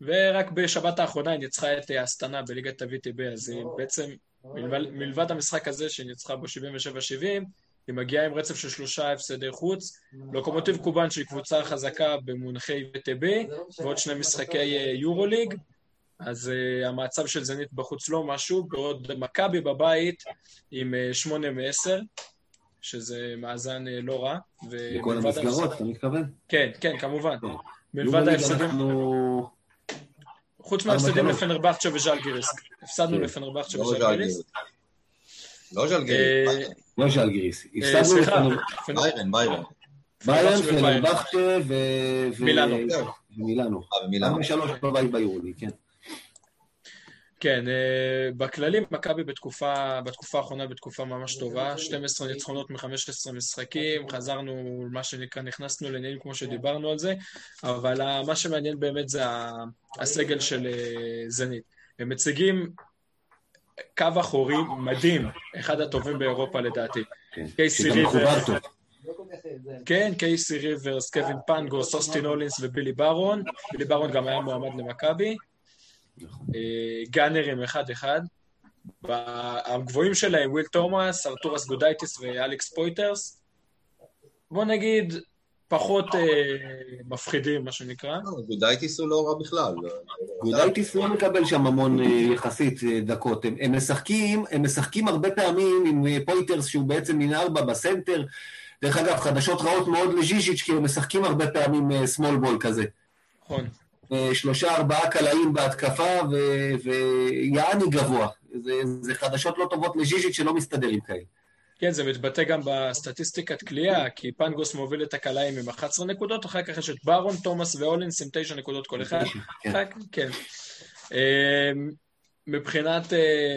ורק בשבת האחרונה היא ניצחה את אה, אסטנה בליגת ה-VTB, אז היא בעצם, מלבד, מלבד המשחק הזה שהיא ניצחה בו 77-70, היא מגיעה עם רצף של שלושה הפסדי חוץ. לוקומוטיב קובאן שהיא קבוצה חזקה במונחי VTB, ועוד שני משחקי אה, יורוליג. אז uh, המצב של זנית בחוץ לא משהו, בעוד מכבי בבית עם uh, 8 מ-10, שזה מאזן uh, לא רע. לכל המסגרות, אתה מתכוון? כן, כן, כמובן. כן. מלבד ההפסדים, אנחנו... חוץ מההפסדים לפנרבכצ'ה וז'לגיריס. הפסדנו כן. לפנרבכצ'ה לא וז'לגיריס. ז'לגיריס. לא ז'לגיריס, אה, לא ז'לגיריס. אה, הפסדנו פנ- ביירן, ביירן. ביירן, פנרבכצ'ה פנרבכצ'ה ו... ו- מילאנו. ומילאנו. אה, שלוש בבית ביורוליג, כן. כן, אה, בכללי מכבי בתקופה, בתקופה האחרונה בתקופה ממש טובה, 12 ניצחונות מ-15 משחקים, חזרנו, מה שנקרא, נכנסנו לעניינים כמו שדיברנו על זה, אבל ה- מה שמעניין באמת זה הסגל של אה, זנית. הם מציגים קו אחורי מדהים, אחד הטובים באירופה לדעתי. כן. קייסי ריברס. כן, קייסי ריברס, קווין פנגוס, אוסטין הולינס ובילי ברון. בילי ברון גם היה מועמד למכבי. נכון. אה, גאנרים אחד-אחד. הגבוהים שלהם, וויל תומאס, ארתורס גודייטיס ואלכס פויטרס. בוא נגיד, פחות אה, מפחידים, מה שנקרא. לא, גודייטיס הוא לא רע בכלל. גודייטיס לא מקבל שם המון אה, יחסית דקות. הם, משחקים, הם משחקים הרבה פעמים עם פויטרס שהוא בעצם מן ארבע בסנטר. דרך אגב, חדשות רעות מאוד לז'יז'יץ', כי הם משחקים הרבה פעמים small ball כזה. נכון. אה, שלושה ארבעה קלעים בהתקפה ו- ויעני גבוה. זה, זה חדשות לא טובות לז'יז'יץ' שלא מסתדר עם כאלה. כן, זה מתבטא גם בסטטיסטיקת כליאה, כי פנגוס מוביל את הקלעים עם 11 נקודות, אחר כך יש את ברון, תומאס ואולינס עם 9 נקודות כל אחד. כן. כן. אמ, מבחינת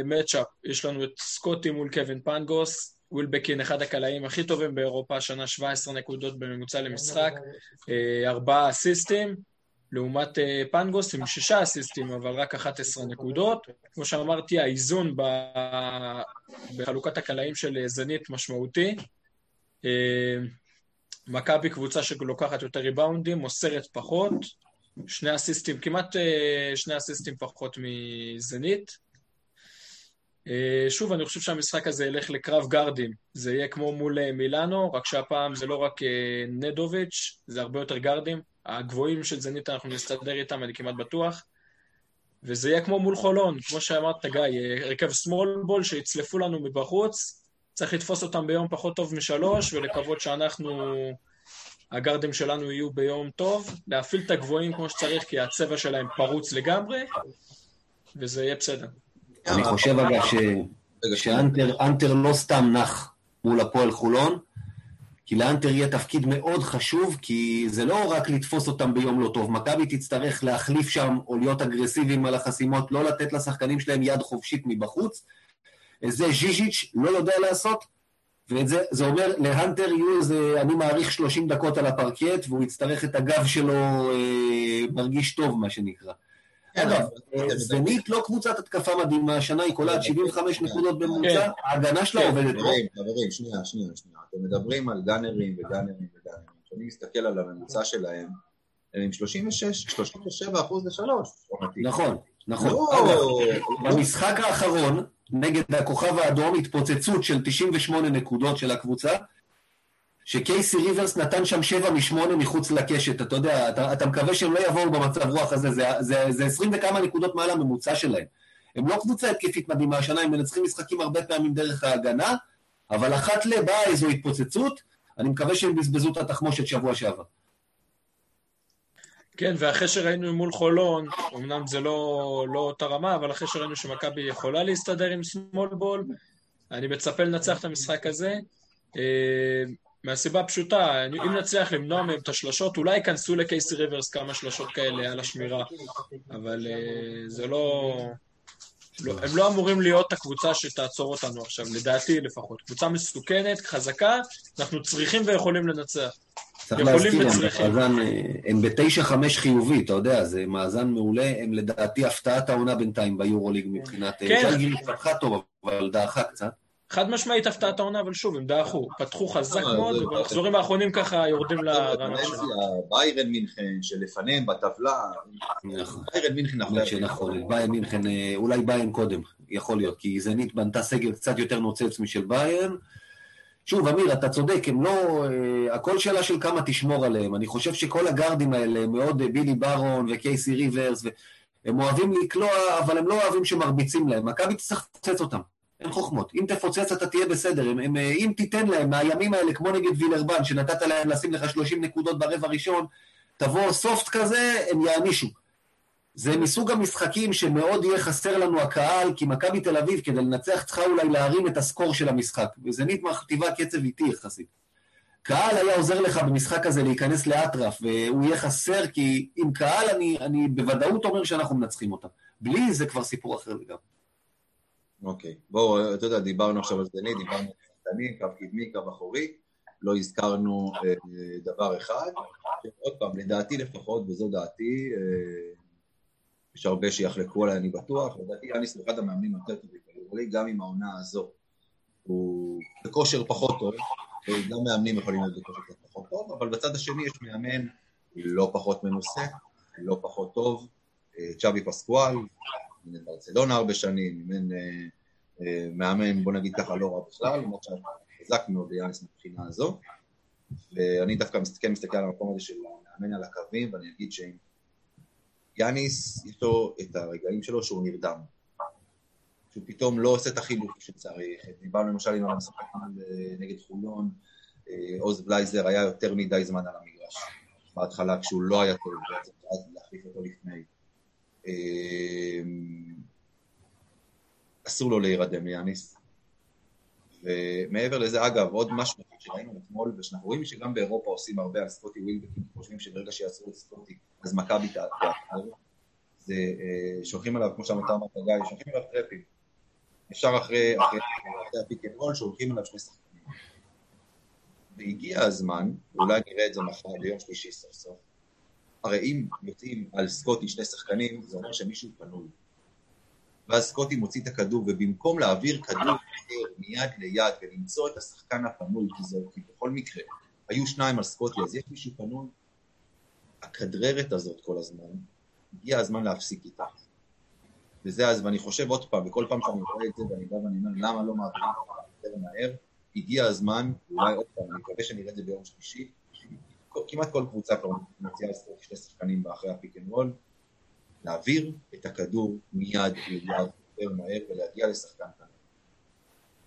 מצ'אפ, יש לנו את סקוטי מול קווין פנגוס, ווילבקין אחד הקלעים הכי טובים באירופה, השנה 17 נקודות בממוצע למשחק, אה, ארבעה אסיסטים, לעומת אה, פנגוס עם שישה אסיסטים, אבל רק 11 נקודות. כמו שאמרתי, האיזון ב- בחלוקת הקלעים של אה, זנית משמעותי. אה, מכבי קבוצה שלוקחת יותר ריבאונדים, מוסרת פחות, שני אסיסטים, כמעט שני אסיסטים פחות מזנית. אה, שוב, אני חושב שהמשחק הזה ילך לקרב גארדים. זה יהיה כמו מול אה, מילאנו, רק שהפעם זה לא רק אה, נדוביץ', זה הרבה יותר גארדים. הגבוהים של זנית אנחנו נסתדר איתם, אני כמעט בטוח. וזה יהיה כמו מול חולון, כמו שאמרת, גיא, הרכב סמול בול שיצלפו לנו מבחוץ, צריך לתפוס אותם ביום פחות טוב משלוש, ולקוות שאנחנו, הגארדים שלנו יהיו ביום טוב, להפעיל את הגבוהים כמו שצריך, כי הצבע שלהם פרוץ לגמרי, וזה יהיה בסדר. אני חושב אגב שאנטר אנטר לא סתם נח מול הפועל חולון, כי לאנטר יהיה תפקיד מאוד חשוב, כי זה לא רק לתפוס אותם ביום לא טוב. מכבי תצטרך להחליף שם או להיות אגרסיביים על החסימות, לא לתת לשחקנים שלהם יד חופשית מבחוץ. את זה ז'יז'יץ' לא יודע לעשות, ואת זה, זה אומר, להנטר יהיו איזה, אני מעריך 30 דקות על הפרקט, והוא יצטרך את הגב שלו אה, מרגיש טוב, מה שנקרא. כן, אגב, אבל- אה, זנית לא קבוצת התקפה מדהימה, השנה היא קולעת 75 נקודות כן. בממוצע, ההגנה שלה כן. עובדת. חברים, חברים, שנייה, שנייה, שנייה. אתם מדברים על גאנרים וגאנרים וגאנרים. כשאני מסתכל על הממוצע שלהם, הם עם 36, 37 אחוז לשלוש. נכון, נכון. לא, במשחק האחרון, נגד הכוכב האדום, התפוצצות של 98 נקודות של הקבוצה, שקייסי ריברס נתן שם 7 מ-8 מחוץ לקשת. אתה יודע, אתה, אתה מקווה שהם לא יבואו במצב רוח הזה, זה, 20 וכמה נקודות מעל הממוצע שלהם. הם לא קבוצה התקפית מדהימה השנה, הם מנצחים משחקים הרבה פעמים דרך ההגנה, אבל אחת לבאה איזו התפוצצות, אני מקווה שהם בזבזו את התחמושת שבוע שעבר. כן, ואחרי שראינו מול חולון, אמנם זה לא, לא אותה רמה, אבל אחרי שראינו שמכבי יכולה להסתדר עם סמול בול, אני מצפה לנצח את המשחק הזה. מהסיבה הפשוטה, אם נצליח למנוע מהם את השלשות, אולי ייכנסו לקייסי ריברס כמה שלשות כאלה על השמירה, אבל אה, זה לא... לא, הם לא אמורים להיות הקבוצה שתעצור אותנו עכשיו, לדעתי לפחות. קבוצה מסוכנת, חזקה, אנחנו צריכים ויכולים לנצח. צריך להזכיר להם, מאזן, הם בתשע חמש חיובי, אתה יודע, זה מאזן מעולה, הם לדעתי הפתעת העונה בינתיים ביורוליג מבחינת... כן. ז'לגיריס פתחה טוב, אבל דעכה קצת. חד משמעית הפתעת העונה, אבל שוב, הם דעכו. פתחו חזק אה, מאוד, ובמחזורים האחרונים ככה יורדים לרמה שלהם. ביירן מינכן שלפניהם בטבלה. ביירן מינכן אחרי... נכון, ביירן מינכן, אולי ביירן קודם, יכול להיות, כי זנית בנתה סגל קצת יותר נוצץ משל ביירן. שוב, אמיר, אתה צודק, הם לא... הכל שאלה של כמה תשמור עליהם. אני חושב שכל הגארדים האלה מאוד בילי ברון וקייסי ריברס, הם אוהבים לקלוע, אבל הם לא אוהבים שמרביצים להם. מכבי תצטרך לפוצץ אותם, אין חוכמות. אם תפוצץ אתה תהיה בסדר. הם, הם, אה, אם תיתן להם מהימים האלה, כמו נגד וילרבן, שנתת להם לשים לך 30 נקודות ברבע הראשון, תבוא סופט כזה, הם יענישו. זה מסוג המשחקים שמאוד יהיה חסר לנו הקהל, כי מכבי תל אביב, כדי לנצח, צריכה אולי להרים את הסקור של המשחק. וזנית מכתיבה קצב איטי יחסית. קהל היה עוזר לך במשחק הזה להיכנס לאטרף, והוא יהיה חסר, כי עם קהל אני, אני בוודאות אומר שאנחנו מנצחים אותם. בלי זה כבר סיפור אחר לגמרי. אוקיי, בואו, אתה יודע, דיברנו עכשיו על זנית, דיברנו על שחקנים, קו קדמי, קו אחורי, לא הזכרנו אה, דבר אחד, עוד פעם, לדעתי לפחות, וזו דעתי, אה, יש הרבה שיחלקו עליי, אני בטוח, לדעתי יאניס הוא אחד המאמנים יותר טובים בכדורגל, גם עם העונה הזו. הוא בכושר פחות טוב, וגם מאמנים יכולים להיות בכושר פחות טוב, אבל בצד השני יש מאמן לא פחות מנוסה, לא פחות טוב, אה, צ'אבי פסקואל, מאמן ברצלונה הרבה שנים, מאמן, אה, אה, מאמן, בוא נגיד ככה, לא רע בכלל, למרות שחזק מאוד ליאניס מבחינה הזו, ואני דווקא מסתכל, מסתכל על המקום הזה של המאמן על הקווים, ואני אגיד שאם יאניס, לו את הרגעים שלו שהוא נרדם. שהוא פתאום לא עושה את החילוק שצריך. דיברנו למשל עם המשחק נגד חולון, אה, עוז בלייזר היה יותר מדי זמן על המגרש. בהתחלה כשהוא לא היה טוב, ואז להחליף אותו לפני. אה, אסור לו להירדם ליאניס. ומעבר לזה, אגב, עוד משהו שראינו אתמול, ושאנחנו רואים שגם באירופה עושים הרבה על סקוטי ווילבקים, חושבים שברגע שיעשו את סקוטי, אז מכבי תעצור, זה אה, שולחים עליו, כמו שאתה אמרת, גיא, שולחים עליו טרפים. אפשר אחרי, ה pick and roll, שולחים עליו שני שחקנים. והגיע הזמן, ואולי נראה את זה מחר ביום שלישי סוף סוף, הרי אם יוצאים על סקוטי שני שחקנים, זה אומר שמישהו פנוי. ואז סקוטי מוציא את הכדור, ובמקום להעביר כדור מיד ליד ולמצוא את השחקן הפנוי, כי זה, כי בכל מקרה, היו שניים על סקוטי, אז יש מישהו פנוי, הכדררת הזאת כל הזמן, הגיע הזמן להפסיק איתה. וזה אז, ואני חושב עוד פעם, וכל פעם שאני רואה את זה, ואני בא ואני אומר, למה לא מעבירים יותר מהר? הגיע הזמן, אולי עוד פעם, אני מקווה שנראה את זה ביום שלישי, כמעט כל קבוצה כבר מציעה לסקוטי שני שחקנים אחרי ה pick and roll, להעביר את הכדור מיד ליד יותר מהר ולהגיע לשחקן כאן.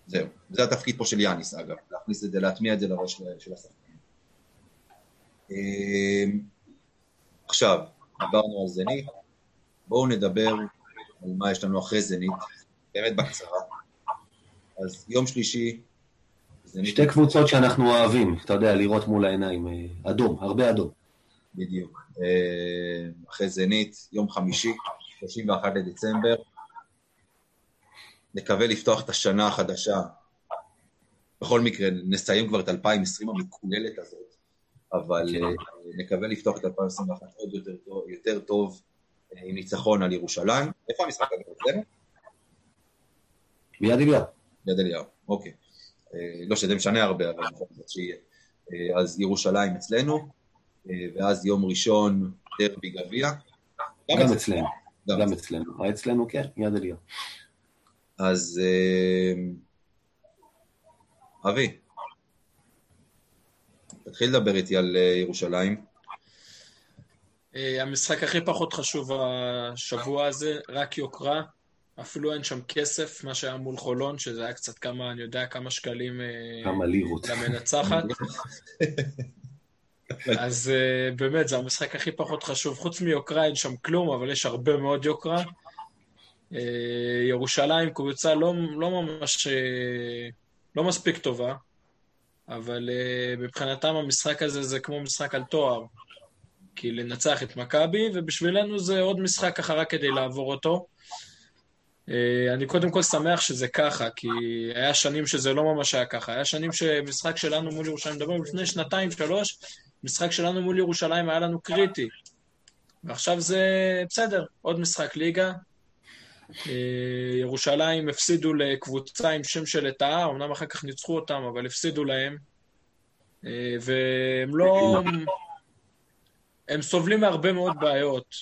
זהו, זה התפקיד פה של יאניס אגב, להכניס את זה, להטמיע את זה לראש של השחקנים. אמ, עכשיו, דיברנו על זנית, בואו נדבר על מה יש לנו אחרי זנית, באמת בקצרה. אז יום שלישי. שתי קבוצות שאנחנו אוהבים, אתה יודע, לראות מול העיניים, אה, אדום, הרבה אדום. בדיוק. אה, אחרי זנית, יום חמישי, 31 לדצמבר. נקווה לפתוח את השנה החדשה. בכל מקרה, נסיים כבר את 2020 המקוללת הזאת, אבל כן. אה, נקווה לפתוח את 2021 עוד יותר טוב, יותר טוב עם ניצחון על ירושלים. איפה המשחק הזה? ביד אליהו. ביד אליהו, אוקיי. לא שזה משנה הרבה, אבל בכל זאת שיהיה. אז ירושלים אצלנו, ואז יום ראשון דרבי גביע. גם אצלנו, גם אצלנו. אצלנו כן, יד אליהו. אז אה, אבי, תתחיל לדבר איתי על אה, ירושלים. אה, המשחק הכי פחות חשוב השבוע הזה, רק יוקרה. אפילו אין שם כסף, מה שהיה מול חולון, שזה היה קצת כמה, אני יודע, כמה שקלים... כמה לירות. למנצחת. אז uh, באמת, זה המשחק הכי פחות חשוב. חוץ מיוקרה אין שם כלום, אבל יש הרבה מאוד יוקרה. Uh, ירושלים קבוצה לא, לא ממש... לא מספיק טובה. אבל מבחינתם המשחק הזה זה כמו משחק על תואר. כי לנצח את מכבי, ובשבילנו זה עוד משחק רק כדי לעבור אותו. Uh, אני קודם כל שמח שזה ככה, כי היה שנים שזה לא ממש היה ככה. היה שנים שמשחק שלנו מול ירושלים, מדבר לפני שנתיים, שלוש, משחק שלנו מול ירושלים היה לנו קריטי. ועכשיו זה בסדר, עוד משחק ליגה. אה, ירושלים הפסידו לקבוצה עם שם של לטאה, אמנם אחר כך ניצחו אותם, אבל הפסידו להם. אה, והם לא... הם סובלים מהרבה מאוד בעיות.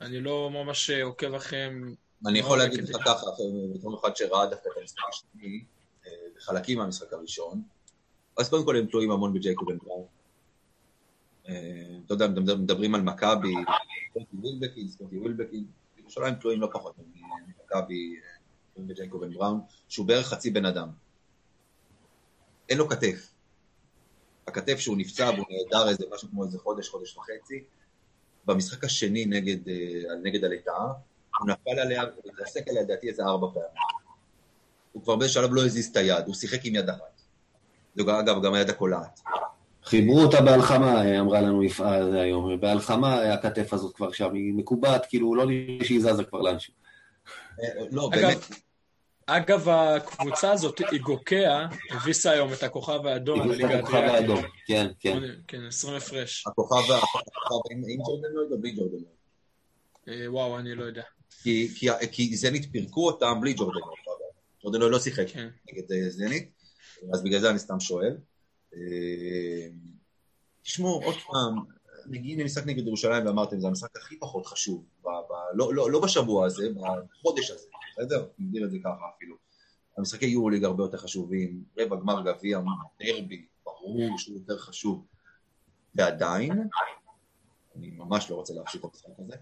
אני לא ממש עוקב אחריהם. אני יכול להגיד לך ככה, בתור אחד שראה דווקא את המשחק השני, אה, בחלקים מהמשחק הראשון, אז קודם כל הם תלויים המון בג'ייקוב בראון. אתה יודע, מדברים על מכבי, סקוטי ווילבקין, סקוטי ווילבקין, ירושלים תלויים לא פחות ממכבי וג'ייקובן בראון, שהוא בערך חצי בן אדם. אין לו כתף. הכתף שהוא נפצע והוא נהדר איזה משהו כמו איזה חודש, חודש וחצי. במשחק השני נגד, אה, נגד הלטאה, הוא נפל עליה והתרסק עליה לדעתי איזה ארבע פעמים. הוא כבר באיזה שלב לא הזיז את היד, הוא שיחק עם יד אחת. זו אגב גם היד הקולעת. חיברו אותה בהלחמה, אמרה לנו יפעת היום. בהלחמה הכתף הזאת כבר שם, היא מקובעת, כאילו לא נראה שהיא זזה כבר לאנשים. לא, באמת. אגב, הקבוצה הזאת, איגוקיה, הביסה היום את הכוכב האדום בליגה הדרומית. הכוכב האדום, כן, כן. כן, 20 הפרש. הכוכב עם ג'ורדנויד או בלי ג'ורדנויד? אה, וואו, אני לא יודע. כי זנית פירקו אותם בלי ג'ורדנויד. ג'ורדנויד לא שיחק כן. נגד אה, זנית, אז בגלל זה אני סתם שואל. אה, תשמעו, עוד פעם, מגיעים למשחק נגד ירושלים ואמרתם, זה המשחק הכי פחות חשוב, ב, ב, לא, לא, לא בשבוע הזה, בחודש הזה, בסדר? נגדיר את זה ככה אפילו. המשחקי יורו-ליג הרבה יותר חשובים, רבע גמר גביע, דרבי, ברור שהוא יותר חשוב. ועדיין, אני ממש לא רוצה להפסיק את המשחק הזה.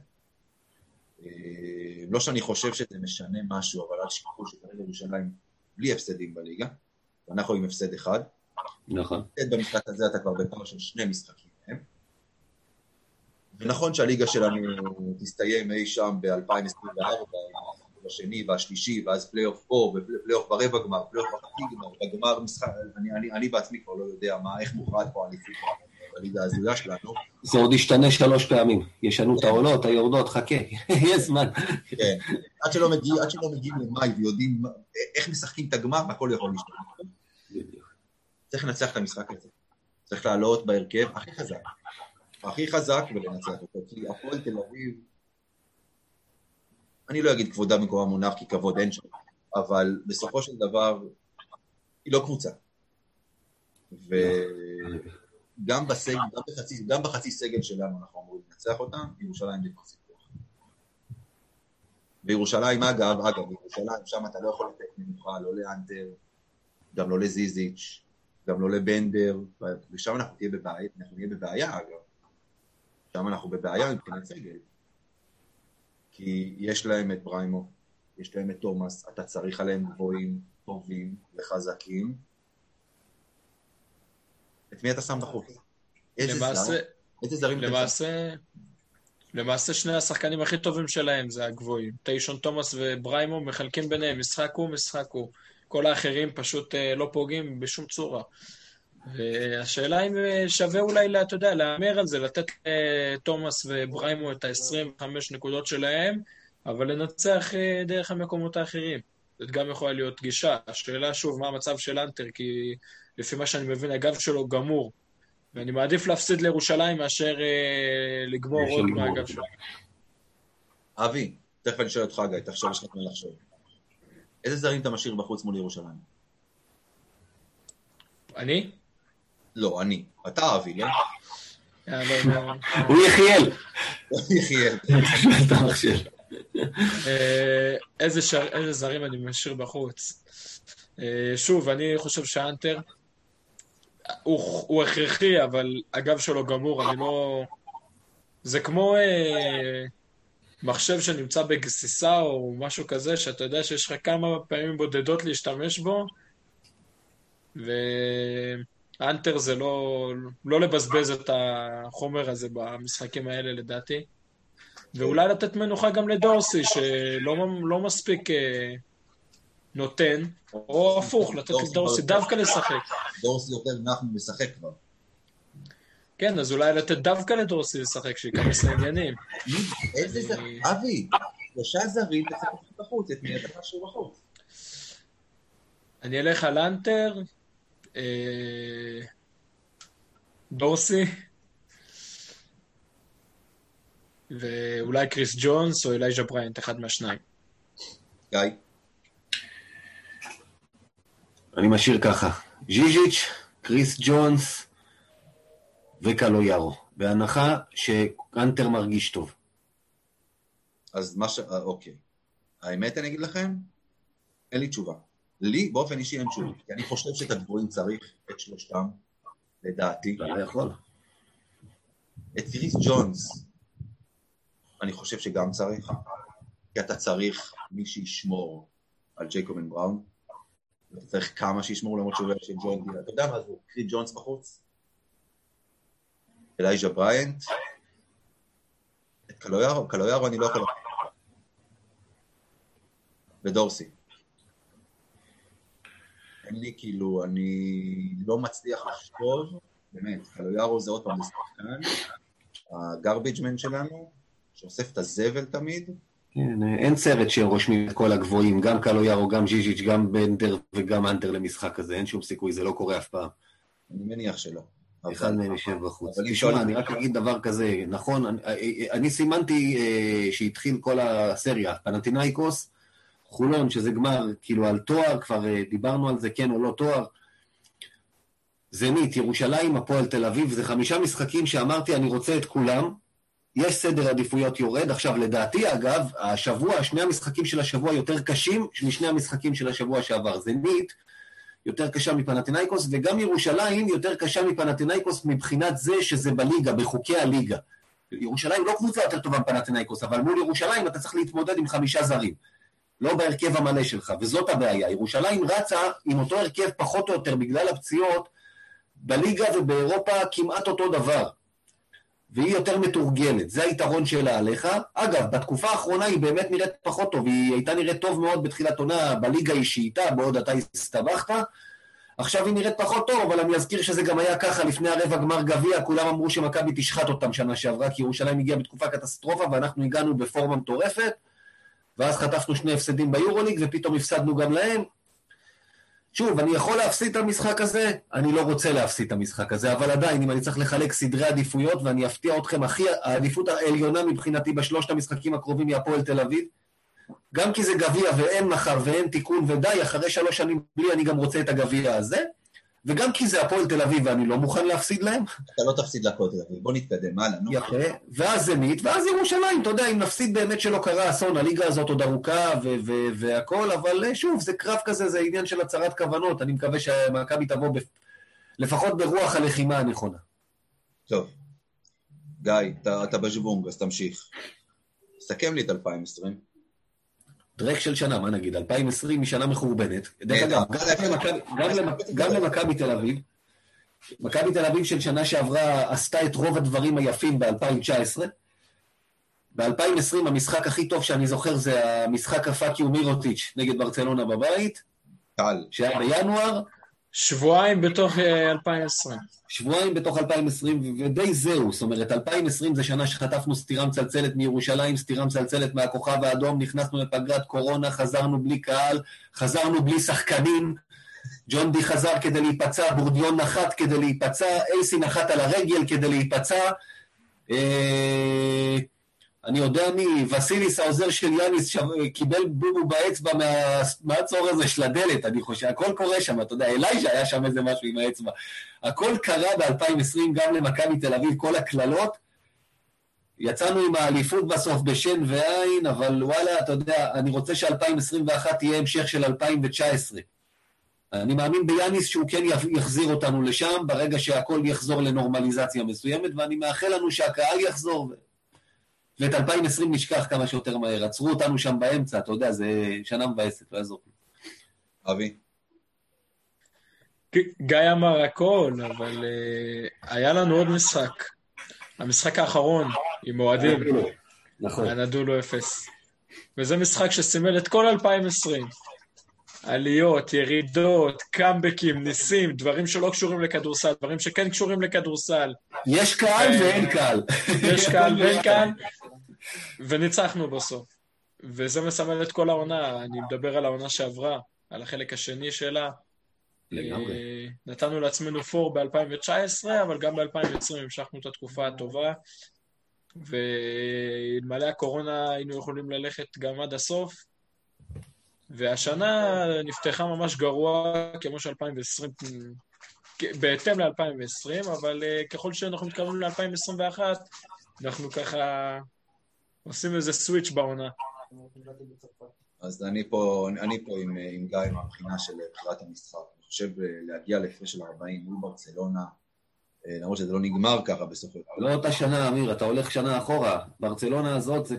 אה, לא שאני חושב שזה משנה משהו, אבל אל תשכחו שכרגע ירושלים בלי הפסדים בליגה, ואנחנו עם הפסד אחד. נכון. במשחק הזה אתה כבר בפער של שני משחקים מהם. ונכון שהליגה שלנו תסתיים אי שם ב-2024, בשני והשלישי, ואז פלייאוף פה, ופלייאוף ברבע גמר, פלייאוף בחצי גמר, בגמר משחק, אני, אני, אני בעצמי כבר לא יודע מה, איך מוכרעת פה האליפות בליגה ההזויה שלנו. זה עוד ישתנה שלוש פעמים, ישנו את העולות, היורדות, חכה, יש זמן. כן, עד שלא מגיעים למאי ויודעים איך משחקים את הגמר, הכל יכול להשתנות. צריך לנצח את המשחק הזה. צריך לעלות בהרכב הכי חזק. הכי חזק ולנצח אותו. כי הפועל תל אביב, אני לא אגיד כבודה במקום המונח, כי כבוד אין שם, אבל בסופו של דבר, היא לא קבוצה. וגם בסג, גם בחצי, גם בחצי סגל שלנו אנחנו אמורים לנצח אותה, ירושלים זה כבר סיפוח. וירושלים, אגב, אגב, ירושלים, שם אתה לא יכול לתת מנוחה, לא לאנטר, גם לא לזיזיץ', גם לא לבנדר, ושם אנחנו נהיה בבעיה, אנחנו נהיה בבעיה אגב. שם אנחנו בבעיה מבחינת סגל. כי יש להם את בריימו, יש להם את תומאס, אתה צריך עליהם גבוהים, טובים וחזקים. את מי אתה שם בחוץ? איזה למעשה, זר? איזה זרים למעשה, למעשה שני השחקנים הכי טובים שלהם זה הגבוהים. טיישון תומאס ובריימו מחלקים ביניהם, משחק הוא, משחק הוא. כל האחרים פשוט אה, לא פוגעים בשום צורה. והשאלה אם אה, שווה אולי, אתה יודע, להמר על זה, לתת לתומאס אה, ובריימו את ה-25 נקודות שלהם, אבל לנצח דרך המקומות האחרים. זאת גם יכולה להיות גישה. השאלה שוב, מה המצב של אנטר, כי לפי מה שאני מבין, הגב שלו גמור. ואני מעדיף להפסיד לירושלים מאשר אה, לגמור עוד מהגב שלו. אבי, תכף אני שואל אותך, גיא, תחשוב, יש לך מה לחשוב. איזה זרים אתה משאיר בחוץ מול ירושלים? אני? לא, אני. אתה אבי, לא? אה, לא, לא. הוא יחיאל. הוא יחיאל. אה, איזה זרים אני משאיר בחוץ? אה, שוב, אני חושב שאנטר הוא הכרחי, אבל הגב שלו גמור, אני לא... זה כמו... מחשב שנמצא בגסיסה או משהו כזה, שאתה יודע שיש לך כמה פעמים בודדות להשתמש בו, ואנטר זה לא, לא לבזבז את החומר הזה במשחקים האלה לדעתי. ואולי לתת מנוחה גם לדורסי, שלא לא מספיק אה, נותן, או הפוך, לתת לדורסי דווקא לשחק. דורסי יותר נח משחק כבר. כן, אז אולי לתת דווקא לדורסי לשחק, שייכנס לעניינים. איזה זה... אבי, שלושה זרים לשחק בחוץ, את מי אתה משהו בחוץ. אני אלך על אנטר, אה, דורסי, ואולי קריס ג'ונס או אלייז'ה בריינט, אחד מהשניים. גיא. אני משאיר ככה, ז'יז'יץ', קריס ג'ונס וקלויארו, בהנחה שהאנטר מרגיש טוב. אז מה ש... אה, אוקיי. האמת, אני אגיד לכם, אין לי תשובה. לי, באופן אישי, אין תשובה. כי אני חושב שאת הגבוהים צריך, את שלושתם, לדעתי. אתה יכול. את קריס ג'ונס, אני חושב שגם צריך, כי אתה צריך מי שישמור על ג'ייקובן בראון, ואתה צריך כמה שישמור למרות שהוא של ג'ון דילה. אתה יודע מה זה, קריס ג'ונס בחוץ? אלייז'ה בריינט? את קלויארו? קלויארו אני לא יכול... ודורסי. לי כאילו, אני לא מצליח לחשוב, באמת, קלויארו זה עוד פעם שחקן, הגרביג'מן שלנו, שאוסף את הזבל תמיד. כן, אין סרט שרושמים את כל הגבוהים, גם קלויארו, גם ז'יז'יץ', גם בנדר וגם אנטר למשחק הזה, אין שום סיכוי, זה לא קורה אף פעם. אני מניח שלא. אחד מהם יושב בחוץ. תשמע, אני רק אגיד דבר כזה, נכון, אני, אני סימנתי אה, שהתחיל כל הסריה, פנטינאיקוס, חולון, שזה גמר, כאילו על תואר, כבר אה, דיברנו על זה, כן או לא תואר. זנית, ירושלים, הפועל תל אביב, זה חמישה משחקים שאמרתי, אני רוצה את כולם. יש סדר עדיפויות יורד. עכשיו, לדעתי, אגב, השבוע, שני המשחקים של השבוע יותר קשים משני המשחקים של השבוע שעבר. זנית יותר קשה מפנטינאיקוס, וגם ירושלים יותר קשה מפנטינאיקוס מבחינת זה שזה בליגה, בחוקי הליגה. ירושלים לא קבוצה יותר טובה מפנטינאיקוס, אבל מול ירושלים אתה צריך להתמודד עם חמישה זרים. לא בהרכב המלא שלך, וזאת הבעיה. ירושלים רצה עם אותו הרכב פחות או יותר בגלל הפציעות, בליגה ובאירופה כמעט אותו דבר. והיא יותר מתורגלת, זה היתרון שלה עליך. אגב, בתקופה האחרונה היא באמת נראית פחות טוב, היא הייתה נראית טוב מאוד בתחילת עונה, בליגה היא שאיתה, בעוד אתה הסתבכת. עכשיו היא נראית פחות טוב, אבל אני אזכיר שזה גם היה ככה לפני הרבע גמר גביע, כולם אמרו שמכבי תשחט אותם שנה שעברה, כי ירושלים הגיעה בתקופה קטסטרופה, ואנחנו הגענו בפורמה מטורפת. ואז חטפנו שני הפסדים ביורוליג, ופתאום הפסדנו גם להם. שוב, אני יכול להפסיד את המשחק הזה, אני לא רוצה להפסיד את המשחק הזה, אבל עדיין, אם אני צריך לחלק סדרי עדיפויות, ואני אפתיע אתכם, הכי, העדיפות העליונה מבחינתי בשלושת המשחקים הקרובים היא הפועל תל אביב. גם כי זה גביע ואין מחר ואין תיקון ודי, אחרי שלוש שנים בלי אני גם רוצה את הגביע הזה. וגם כי זה הפועל תל אביב ואני לא מוכן להפסיד להם. אתה לא תפסיד להפועל תל אביב, בוא נתקדם, הלאה, נו. יפה, ואז זנית, ואז ירושלים, אתה יודע, אם נפסיד באמת שלא קרה אסון, הליגה הזאת עוד ארוכה והכל, אבל אה, שוב, זה קרב כזה, זה עניין של הצהרת כוונות, אני מקווה שמכבי תבוא לפחות ברוח הלחימה הנכונה. טוב. גיא, אתה, אתה בז'בונג, אז תמשיך. סכם לי את 2020. טרק של שנה, מה נגיד, 2020 היא שנה מחורבנת. דרך אגב, גם למכבי תל אביב, מכבי תל אביב של שנה שעברה עשתה את רוב הדברים היפים ב-2019. ב-2020 המשחק הכי טוב שאני זוכר זה המשחק הפאקיו מירוטיץ' נגד ברצלונה בבית. קל. שהיה בינואר. שבועיים בתוך 2020. שבועיים בתוך 2020, ודי זהו. זאת אומרת, 2020 זה שנה שחטפנו סטירה מצלצלת מירושלים, סטירה מצלצלת מהכוכב האדום, נכנסנו לפגרת קורונה, חזרנו בלי קהל, חזרנו בלי שחקנים. ג'ון די חזר כדי להיפצע, בורדיון נחת כדי להיפצע, אייסי נחת על הרגל כדי להיפצע. אה... אני יודע מי, וסיליס העוזר של יאניס קיבל בובו באצבע מה, מהצור הזה של הדלת, אני חושב, הכל קורה שם, אתה יודע, אלייז'ה היה שם איזה משהו עם האצבע. הכל קרה ב-2020 גם למכבי תל אביב, כל הקללות. יצאנו עם האליפות בסוף בשן ועין, אבל וואלה, אתה יודע, אני רוצה ש-2021 תהיה המשך של 2019. אני מאמין ביאניס שהוא כן יחזיר אותנו לשם, ברגע שהכל יחזור לנורמליזציה מסוימת, ואני מאחל לנו שהקהל יחזור. ואת 2020 נשכח כמה שיותר מהר. עצרו אותנו שם באמצע, אתה יודע, זה שנה מבאסת, לא יעזור. אבי? גיא אמר הכל, אבל uh, היה לנו עוד משחק. המשחק האחרון עם אוהדים. נכון. הנדולו אפס. וזה משחק שסימל את כל 2020. עליות, ירידות, קאמבקים, ניסים, דברים שלא קשורים לכדורסל, דברים שכן קשורים לכדורסל. יש קהל אה, ואין קהל. יש קהל ואין קהל, וניצחנו בסוף. וזה מסמל את כל העונה, אני מדבר על העונה שעברה, על החלק השני שלה. לגמרי. אה, נתנו לעצמנו פור ב-2019, אבל גם ב-2020 המשכנו את התקופה הטובה, ואלמלא הקורונה היינו יכולים ללכת גם עד הסוף, והשנה נפתחה ממש גרוע, כמו ש-2020, בהתאם ל-2020, אבל אה, ככל שאנחנו מתקרבים ל-2021, אנחנו ככה עושים איזה סוויץ' בעונה. אז אני פה, אני פה עם, עם גיא מהבחינה של בחירת המשחק. אני חושב אה, להגיע להפרש של 40 מול ברצלונה, אה, למרות שזה לא נגמר ככה בסופו של דבר. לא אותה שנה, אמיר, אתה הולך שנה אחורה. ברצלונה הזאת זה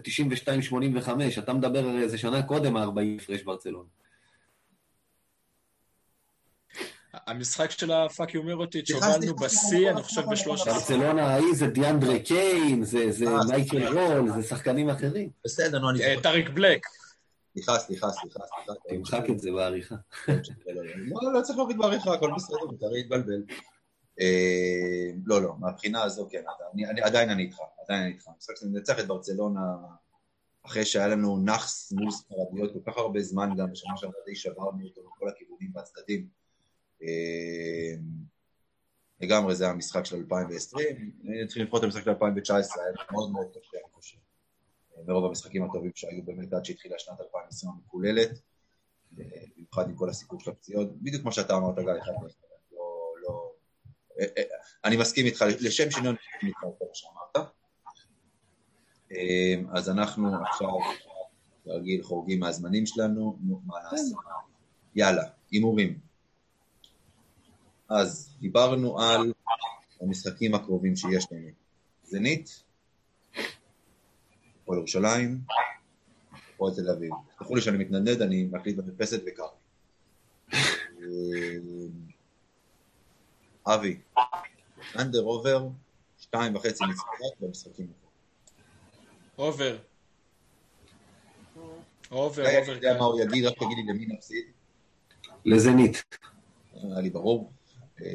92-85, אתה מדבר הרי איזה שנה קודם ה-40 הפרש ברצלונה. המשחק של הפאק יומר אותי, סליחה, שהובלנו בשיא, אני חושב סליחה, ב-13. ברצלונה ההיא זה דיאנדרה קיין, זה אה, מייקל. רול, זה שחקנים אחרים. בסדר, נו, אני אה. טאריק בלק. סליחה, סליחה, סליחה, סליחה. תמחק את זה בעריכה. לא, לא צריך להוריד בעריכה, הכל בסדר, מותר להתבלבל. אה, לא, לא, מהבחינה הזו, כן, אני- אני- עדיין אני איתך, עדיין אני איתך. המשחק שננצח את ברצלונה, אחרי שהיה לנו נאחס מול ספרדיות כל כך הרבה זמן גם, בשנה שעברה די שברנו אותו בכל הכיוונים והצדדים. אה, לגמרי זה המשחק של 2020, אני צריך לבחור את המשחק של 2019, היה מאוד מאוד קשה, אני חושב. אה, מרוב המשחקים הטובים שהיו באמת עד שהתחילה שנת 2020 המקוללת, אה, במיוחד עם כל הסיפור של הפציעות, בדיוק כמו שאתה אמרת, גיא, אחד מאחד, לא, לא... אה, אה, אני מסכים איתך, לשם שינוי אני מסכים איתך מה שאמרת. אה, אז אנחנו עכשיו, כרגיל, חורגים מהזמנים שלנו, נו, מה נעשה? יאללה, הימורים. אז דיברנו על המשחקים הקרובים שיש לנו. זנית, הפועל ירושלים, הפועל תל אביב. תסלחו לי שאני מתנדנד, אני מקליט במרפסת וקר. אבי, under over, שתיים וחצי ניצחונות במשחקים. over, גיא, אני over. יודע מה הוא יגיד, רק תגיד לי למי נפסיד. לזנית. היה לי ברור. אה,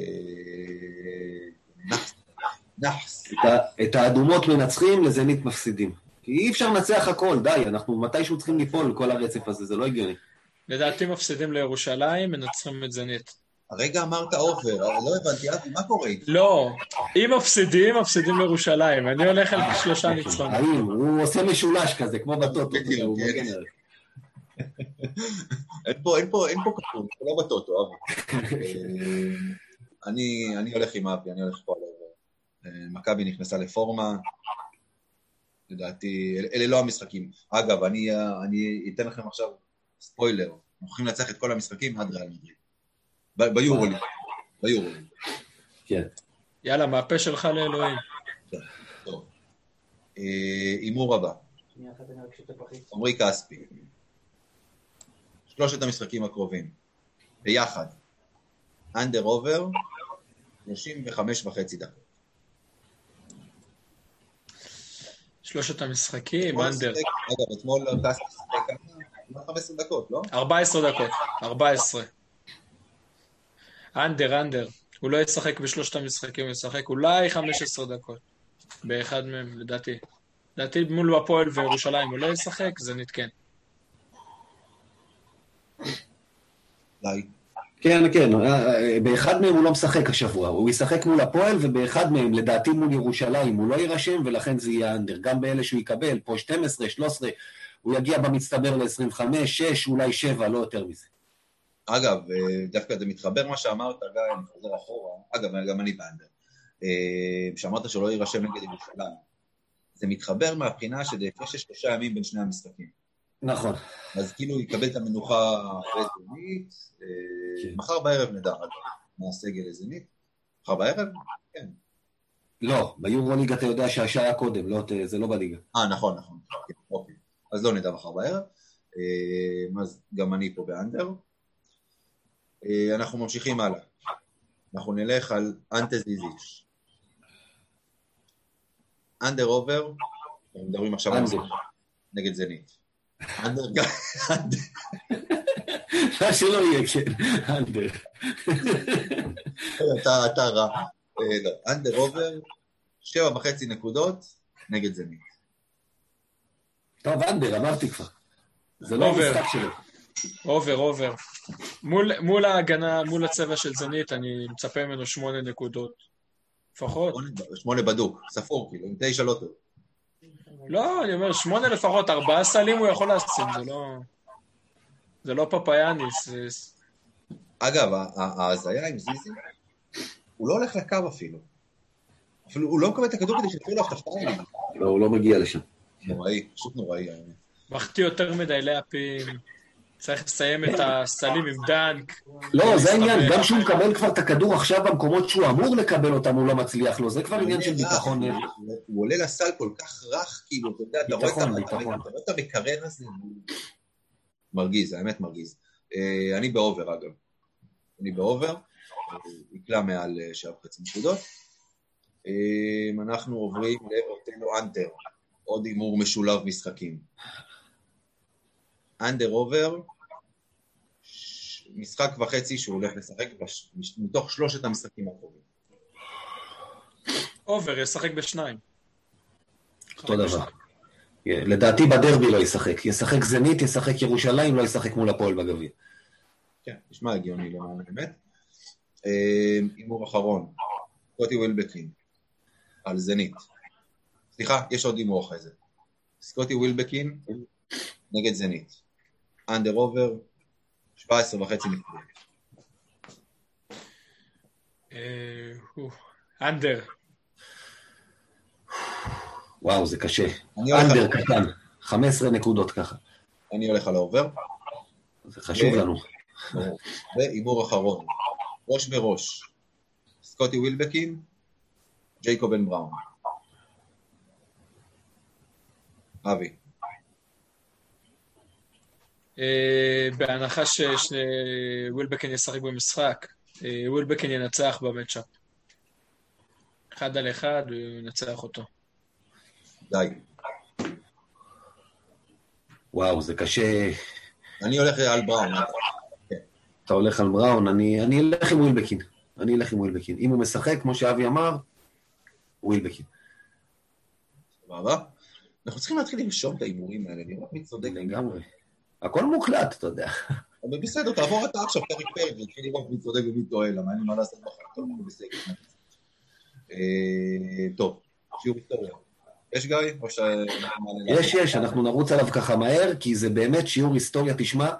נחס. את האדומות מנצחים, לזנית מפסידים. כי אי אפשר לנצח הכל, די, אנחנו מתישהו צריכים ליפול, כל הרצף הזה, זה לא הגיוני. לדעתי מפסידים לירושלים, מנצחים את זנית. הרגע אמרת אובר, אבל לא הבנתי, אבי, מה קורה איתך? לא, אם מפסידים, מפסידים לירושלים. אני הולך על שלושה ניצחונות. הוא עושה משולש כזה, כמו בטוטו. בדיוק, כן. אין פה, אין פה, אין פה כתוב, לא בטוטו, אבי. אה, אני, אני הולך עם אבי, אני הולך פה על over. אה, מכבי נכנסה לפורמה, לדעתי, אל- אלה לא המשחקים. אגב, אני, אה, אני אתן לכם עכשיו ספוילר, אנחנו הולכים לנצח את כל המשחקים עד ריאל מדריד. ביורוליג, ביורוליג. כן. יאללה, מהפה שלך לאלוהים. טוב. אה, הימור הבא, עמרי כספי. שלושת המשחקים הקרובים, ביחד. אנדר עובר, 35 וחצי דקות. שלושת המשחקים, אנדר. שיחק- אגב, אתמול כספי שיחק כמה? 15 דקות, לא? 14 דקות, 14. אנדר, אנדר. הוא לא ישחק בשלושת המשחקים, הוא ישחק אולי 15 דקות. באחד מהם, לדעתי. לדעתי מול הפועל וירושלים הוא לא ישחק, זנית כן. אולי. כן, כן, אה, אה, באחד מהם הוא לא משחק השבוע, הוא ישחק מול הפועל, ובאחד מהם, לדעתי מול ירושלים, הוא לא יירשם, ולכן זה יהיה אנדר. גם באלה שהוא יקבל, פה 12, 13, הוא יגיע במצטבר ל-25, 6, אולי 7, לא יותר מזה. אגב, אה, דווקא זה מתחבר מה שאמרת, גיא, אני חוזר אחורה. אגב, גם אני באנדר. אה, שאמרת שלא יירשם נגד ירושלים. זה מתחבר מהבחינה שזה הפרש של שלושה ימים בין שני המשחקים. נכון. אז כאילו יקבל את המנוחה אחרי זנית. אה, כן. מחר בערב נדע אגב, מה הסגל לזנית. מחר בערב? כן. לא, ביורוליג אתה יודע שהשעה קודם, לא, זה לא בליגה. אה, נכון, נכון. כן, אוקיי. אז לא נדע מחר בערב. אז גם אני פה באנדר. אה, אנחנו ממשיכים הלאה. אנחנו נלך על אנטה זיזיץ'. אנדר עובר, אנחנו מדברים עכשיו על אנדר. נגד זנית. אנדר גם, מה שלא יהיה, כן, אנדר. אתה רע. אה, לא, אנדר עובר, שבע וחצי נקודות נגד זנית. טוב, אנדר, אמרתי כבר. זה לא המשחק שלו. over, over. מול, מול ההגנה, מול הצבע של זנית, אני מצפה ממנו שמונה נקודות. לפחות. שמונה בדוק, ספור, כאילו, עם תשע לא טוב. לא, אני אומר, שמונה לפחות, ארבעה סלים הוא יכול להסכים, זה לא... זה לא פפאיאניס. זה... אגב, ההזיה עם זיזי, הוא לא הולך לקו אפילו. אפילו הוא לא מקבל את הכדור כדי שיתחילו לו את לא, הוא לא מגיע לשם. נוראי, פשוט נוראי. מחטיא יותר מדי לאפים. צריך לסיים את הסלים עם dunk. לא, זה העניין, גם כשהוא מקבל כבר את הכדור עכשיו במקומות שהוא אמור לקבל אותם, הוא לא מצליח לו, זה כבר עניין של ביטחון. הוא עולה לסל כל כך רך, כאילו, אתה יודע, אתה רואה את המקרר הזה, מרגיז, האמת מרגיז. אה, אני ב over, אגב. אני ב over, יקלע מעל אה, שבע וחצי נקודות. אה, אנחנו עוברים ל over under, עוד הימור משולב משחקים. under over, משחק וחצי שהוא הולך לשחק מתוך שלושת המשחקים הקרובים. over, ישחק בשניים. אותו דבר. לדעתי בדרבי לא ישחק. ישחק זנית, ישחק ירושלים, לא ישחק מול הפועל בגביע. כן, נשמע הגיוני, לא באמת. אה, הימור אחרון, סקוטי ווילבקין, על זנית. סליחה, יש עוד הימור אחרי זה. סקוטי ווילבקין נגד זנית. אנדר עובר, 17 וחצי נקודות. אה, אנדר. וואו, זה קשה. אנדר קטן, 15 נקודות ככה. אני הולך על העובר. זה חשוב לנו. והימור אחרון, ראש בראש, סקוטי ווילבקין, ג'ייקובן בראון. אבי. אה, בהנחה שווילבקן ישחק במשחק, אה, ווילבקן ינצח במצ'אפ. אחד על אחד, הוא ינצח אותו. די. וואו, זה קשה. אני הולך על בראון. אתה הולך על בראון, אני, אני אלך עם ווילבקין. אני אלך עם ווילבקין. אם הוא משחק, כמו שאבי אמר, ווילבקין. סבבה. אנחנו צריכים להתחיל לרשום את ההימורים האלה, לראות מי צודק. לגמרי. הכל מוקלט, אתה יודע. אבל בסדר, תעבור אתה עכשיו פרק פרק, ותתחיל לראות מי צודק ומי טועה, למה אין לי מה לעשות בחיים, טוב. אה, טוב, שיעור היסטוריה. יש גיא? או ש... יש, יש, אנחנו נרוץ עליו ככה מהר, כי זה באמת שיעור היסטוריה, תשמע,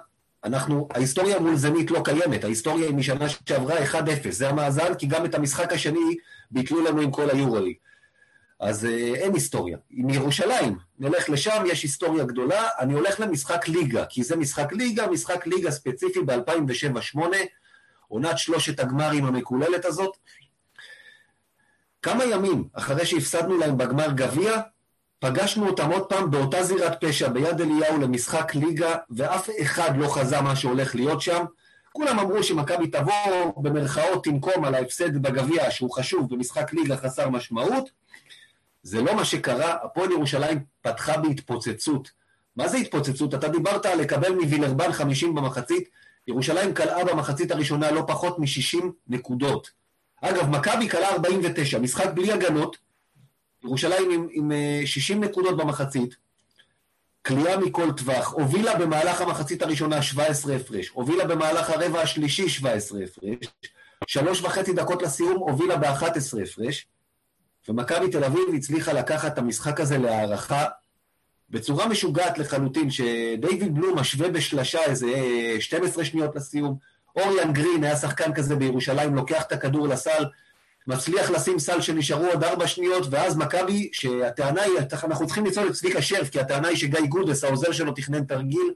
אנחנו, ההיסטוריה מול זנית לא קיימת, ההיסטוריה היא משנה שעברה 1-0, זה המאזן, כי גם את המשחק השני ביטלו לנו עם כל היורוליג. אז אה, אין היסטוריה. עם ירושלים, נלך לשם, יש היסטוריה גדולה, אני הולך למשחק ליגה, כי זה משחק ליגה, משחק ליגה ספציפי ב-2007-2008, עונת שלושת הגמרים המקוללת הזאת. כמה ימים אחרי שהפסדנו להם בגמר גביע, פגשנו אותם עוד פעם באותה זירת פשע ביד אליהו למשחק ליגה, ואף אחד לא חזה מה שהולך להיות שם. כולם אמרו שמכבי תבוא במרכאות תנקום על ההפסד בגביע שהוא חשוב במשחק ליגה חסר משמעות. זה לא מה שקרה, הפועל ירושלים פתחה בהתפוצצות. מה זה התפוצצות? אתה דיברת על לקבל מווילרבן 50 במחצית, ירושלים קלעה במחצית הראשונה לא פחות מ-60 נקודות. אגב, מכבי קלעה 49, משחק בלי הגנות, ירושלים עם, עם 60 אה, נקודות במחצית, כליאה מכל טווח, הובילה במהלך המחצית הראשונה 17 הפרש, הובילה במהלך הרבע השלישי 17 הפרש, שלוש וחצי דקות לסיום הובילה ב-11 הפרש, ומכבי תל אביב הצליחה לקחת את המשחק הזה להערכה בצורה משוגעת לחלוטין, שדייוויד בלום משווה בשלשה איזה 12 שניות לסיום, אוריאן גרין היה שחקן כזה בירושלים, לוקח את הכדור לסל, מצליח לשים סל שנשארו עוד ארבע שניות, ואז מכבי, שהטענה היא, אנחנו צריכים לצעוד את צביקה שרף, כי הטענה היא שגיא גודס, העוזר שלו, תכנן תרגיל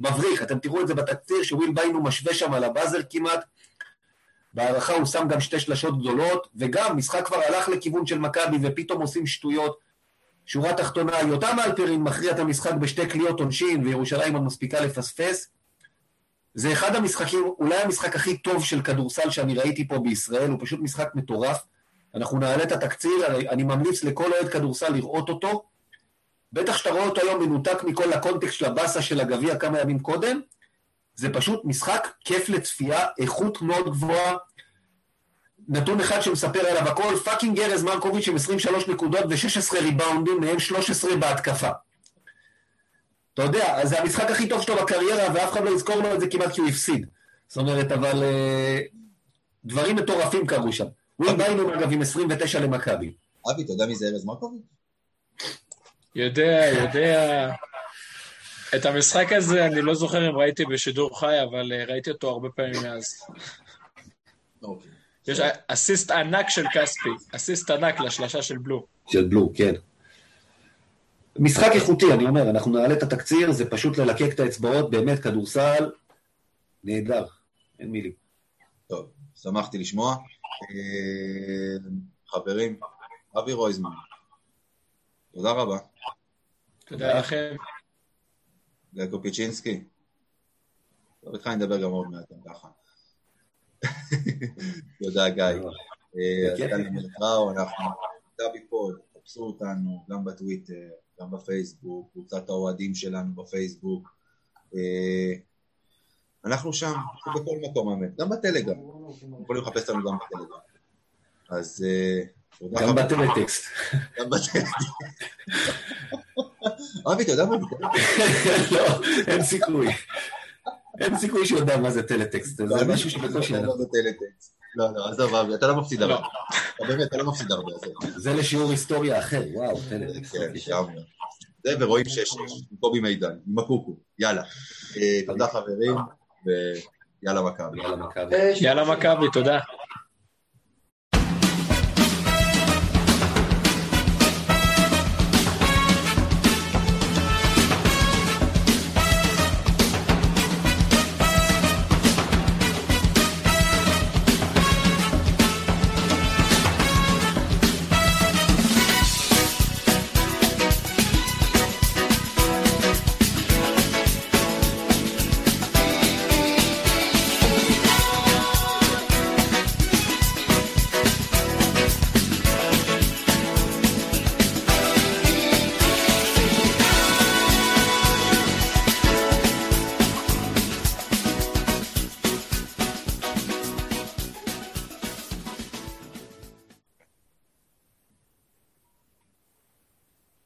מבריק. אתם תראו את זה בתקציר, שוויל ביינו משווה שם על הבאזר כמעט, בהערכה הוא שם גם שתי שלשות גדולות, וגם משחק כבר הלך לכיוון של מכבי ופתאום עושים שטויות. שורה תחתונה, יותם אלפרין מכריע את המשחק בשתי קליעות עונשין, וירושלים עוד מספיקה לפספס. זה אחד המשחקים, אולי המשחק הכי טוב של כדורסל שאני ראיתי פה בישראל, הוא פשוט משחק מטורף. אנחנו נעלה את התקציר, אני ממליץ לכל אוהד כדורסל לראות אותו. בטח שאתה רואה אותו היום מנותק מכל הקונטקסט של הבאסה של הגביע כמה ימים קודם, זה פשוט משחק כיף לצפייה, איכות מאוד גבוהה. נתון אחד שמספר עליו הכל, fucking ארז מרקוביץ' עם 23 נקודות ו-16 ריבאונדים, מהם 13 בהתקפה. אתה יודע, זה המשחק הכי טוב שלו בקריירה, ואף אחד לא יזכור לו את זה כמעט כי הוא הפסיד. זאת אומרת, אבל אה, דברים מטורפים קרו שם. וויל ביינום, אגב, עם 29 למכבי. אבי, אתה יודע מי זה ארז מרקוביץ'? יודע, יודע. את המשחק הזה אני לא זוכר אם ראיתי בשידור חי, אבל אה, ראיתי אותו הרבה פעמים מאז. אוקיי. יש אסיסט ענק של כספי, אסיסט ענק לשלושה של בלו. של בלו, כן. משחק איכותי, אני אומר, אנחנו נעלה את התקציר, זה פשוט ללקק את האצבעות, באמת, כדורסל, נהדר, אין מילים. טוב, שמחתי לשמוע. אה, חברים, אבי רויזמן, תודה רבה. תודה לכם. גיא קופיצ'ינסקי. טוב, איתך אני אדבר גם עוד מעט, גם ככה. תודה, גיא. אז כאן למלך ראו, אנחנו דאבי פוד, תחפשו אותנו גם בטוויטר, גם בפייסבוק, קבוצת האוהדים שלנו בפייסבוק. אה, אנחנו שם, בכל מקום האמת, גם בטלגרם. יכולים לחפש אותנו גם בטלגרם. אז אה, תודה גם. בטלטקסט. גם בטלגרם. אבי, אתה יודע מה? לא, אין סיכוי. אין סיכוי שהוא יודע מה זה טלטקסט, זה משהו שבקושי לא, אנחנו. לא. לא, לא, עזוב, אבי, אתה לא מפסיד הרבה. לא. אתה באמת, אתה לא מפסיד הרבה. זה לשיעור היסטוריה אחר, וואו, טלטקסט. כן, שם. זה, ורואים עם קובי מידן, עם הקוקו. יאללה. אה, תודה חברים, ויאללה מכבי. יאללה מכבי. יאללה מכבי, תודה.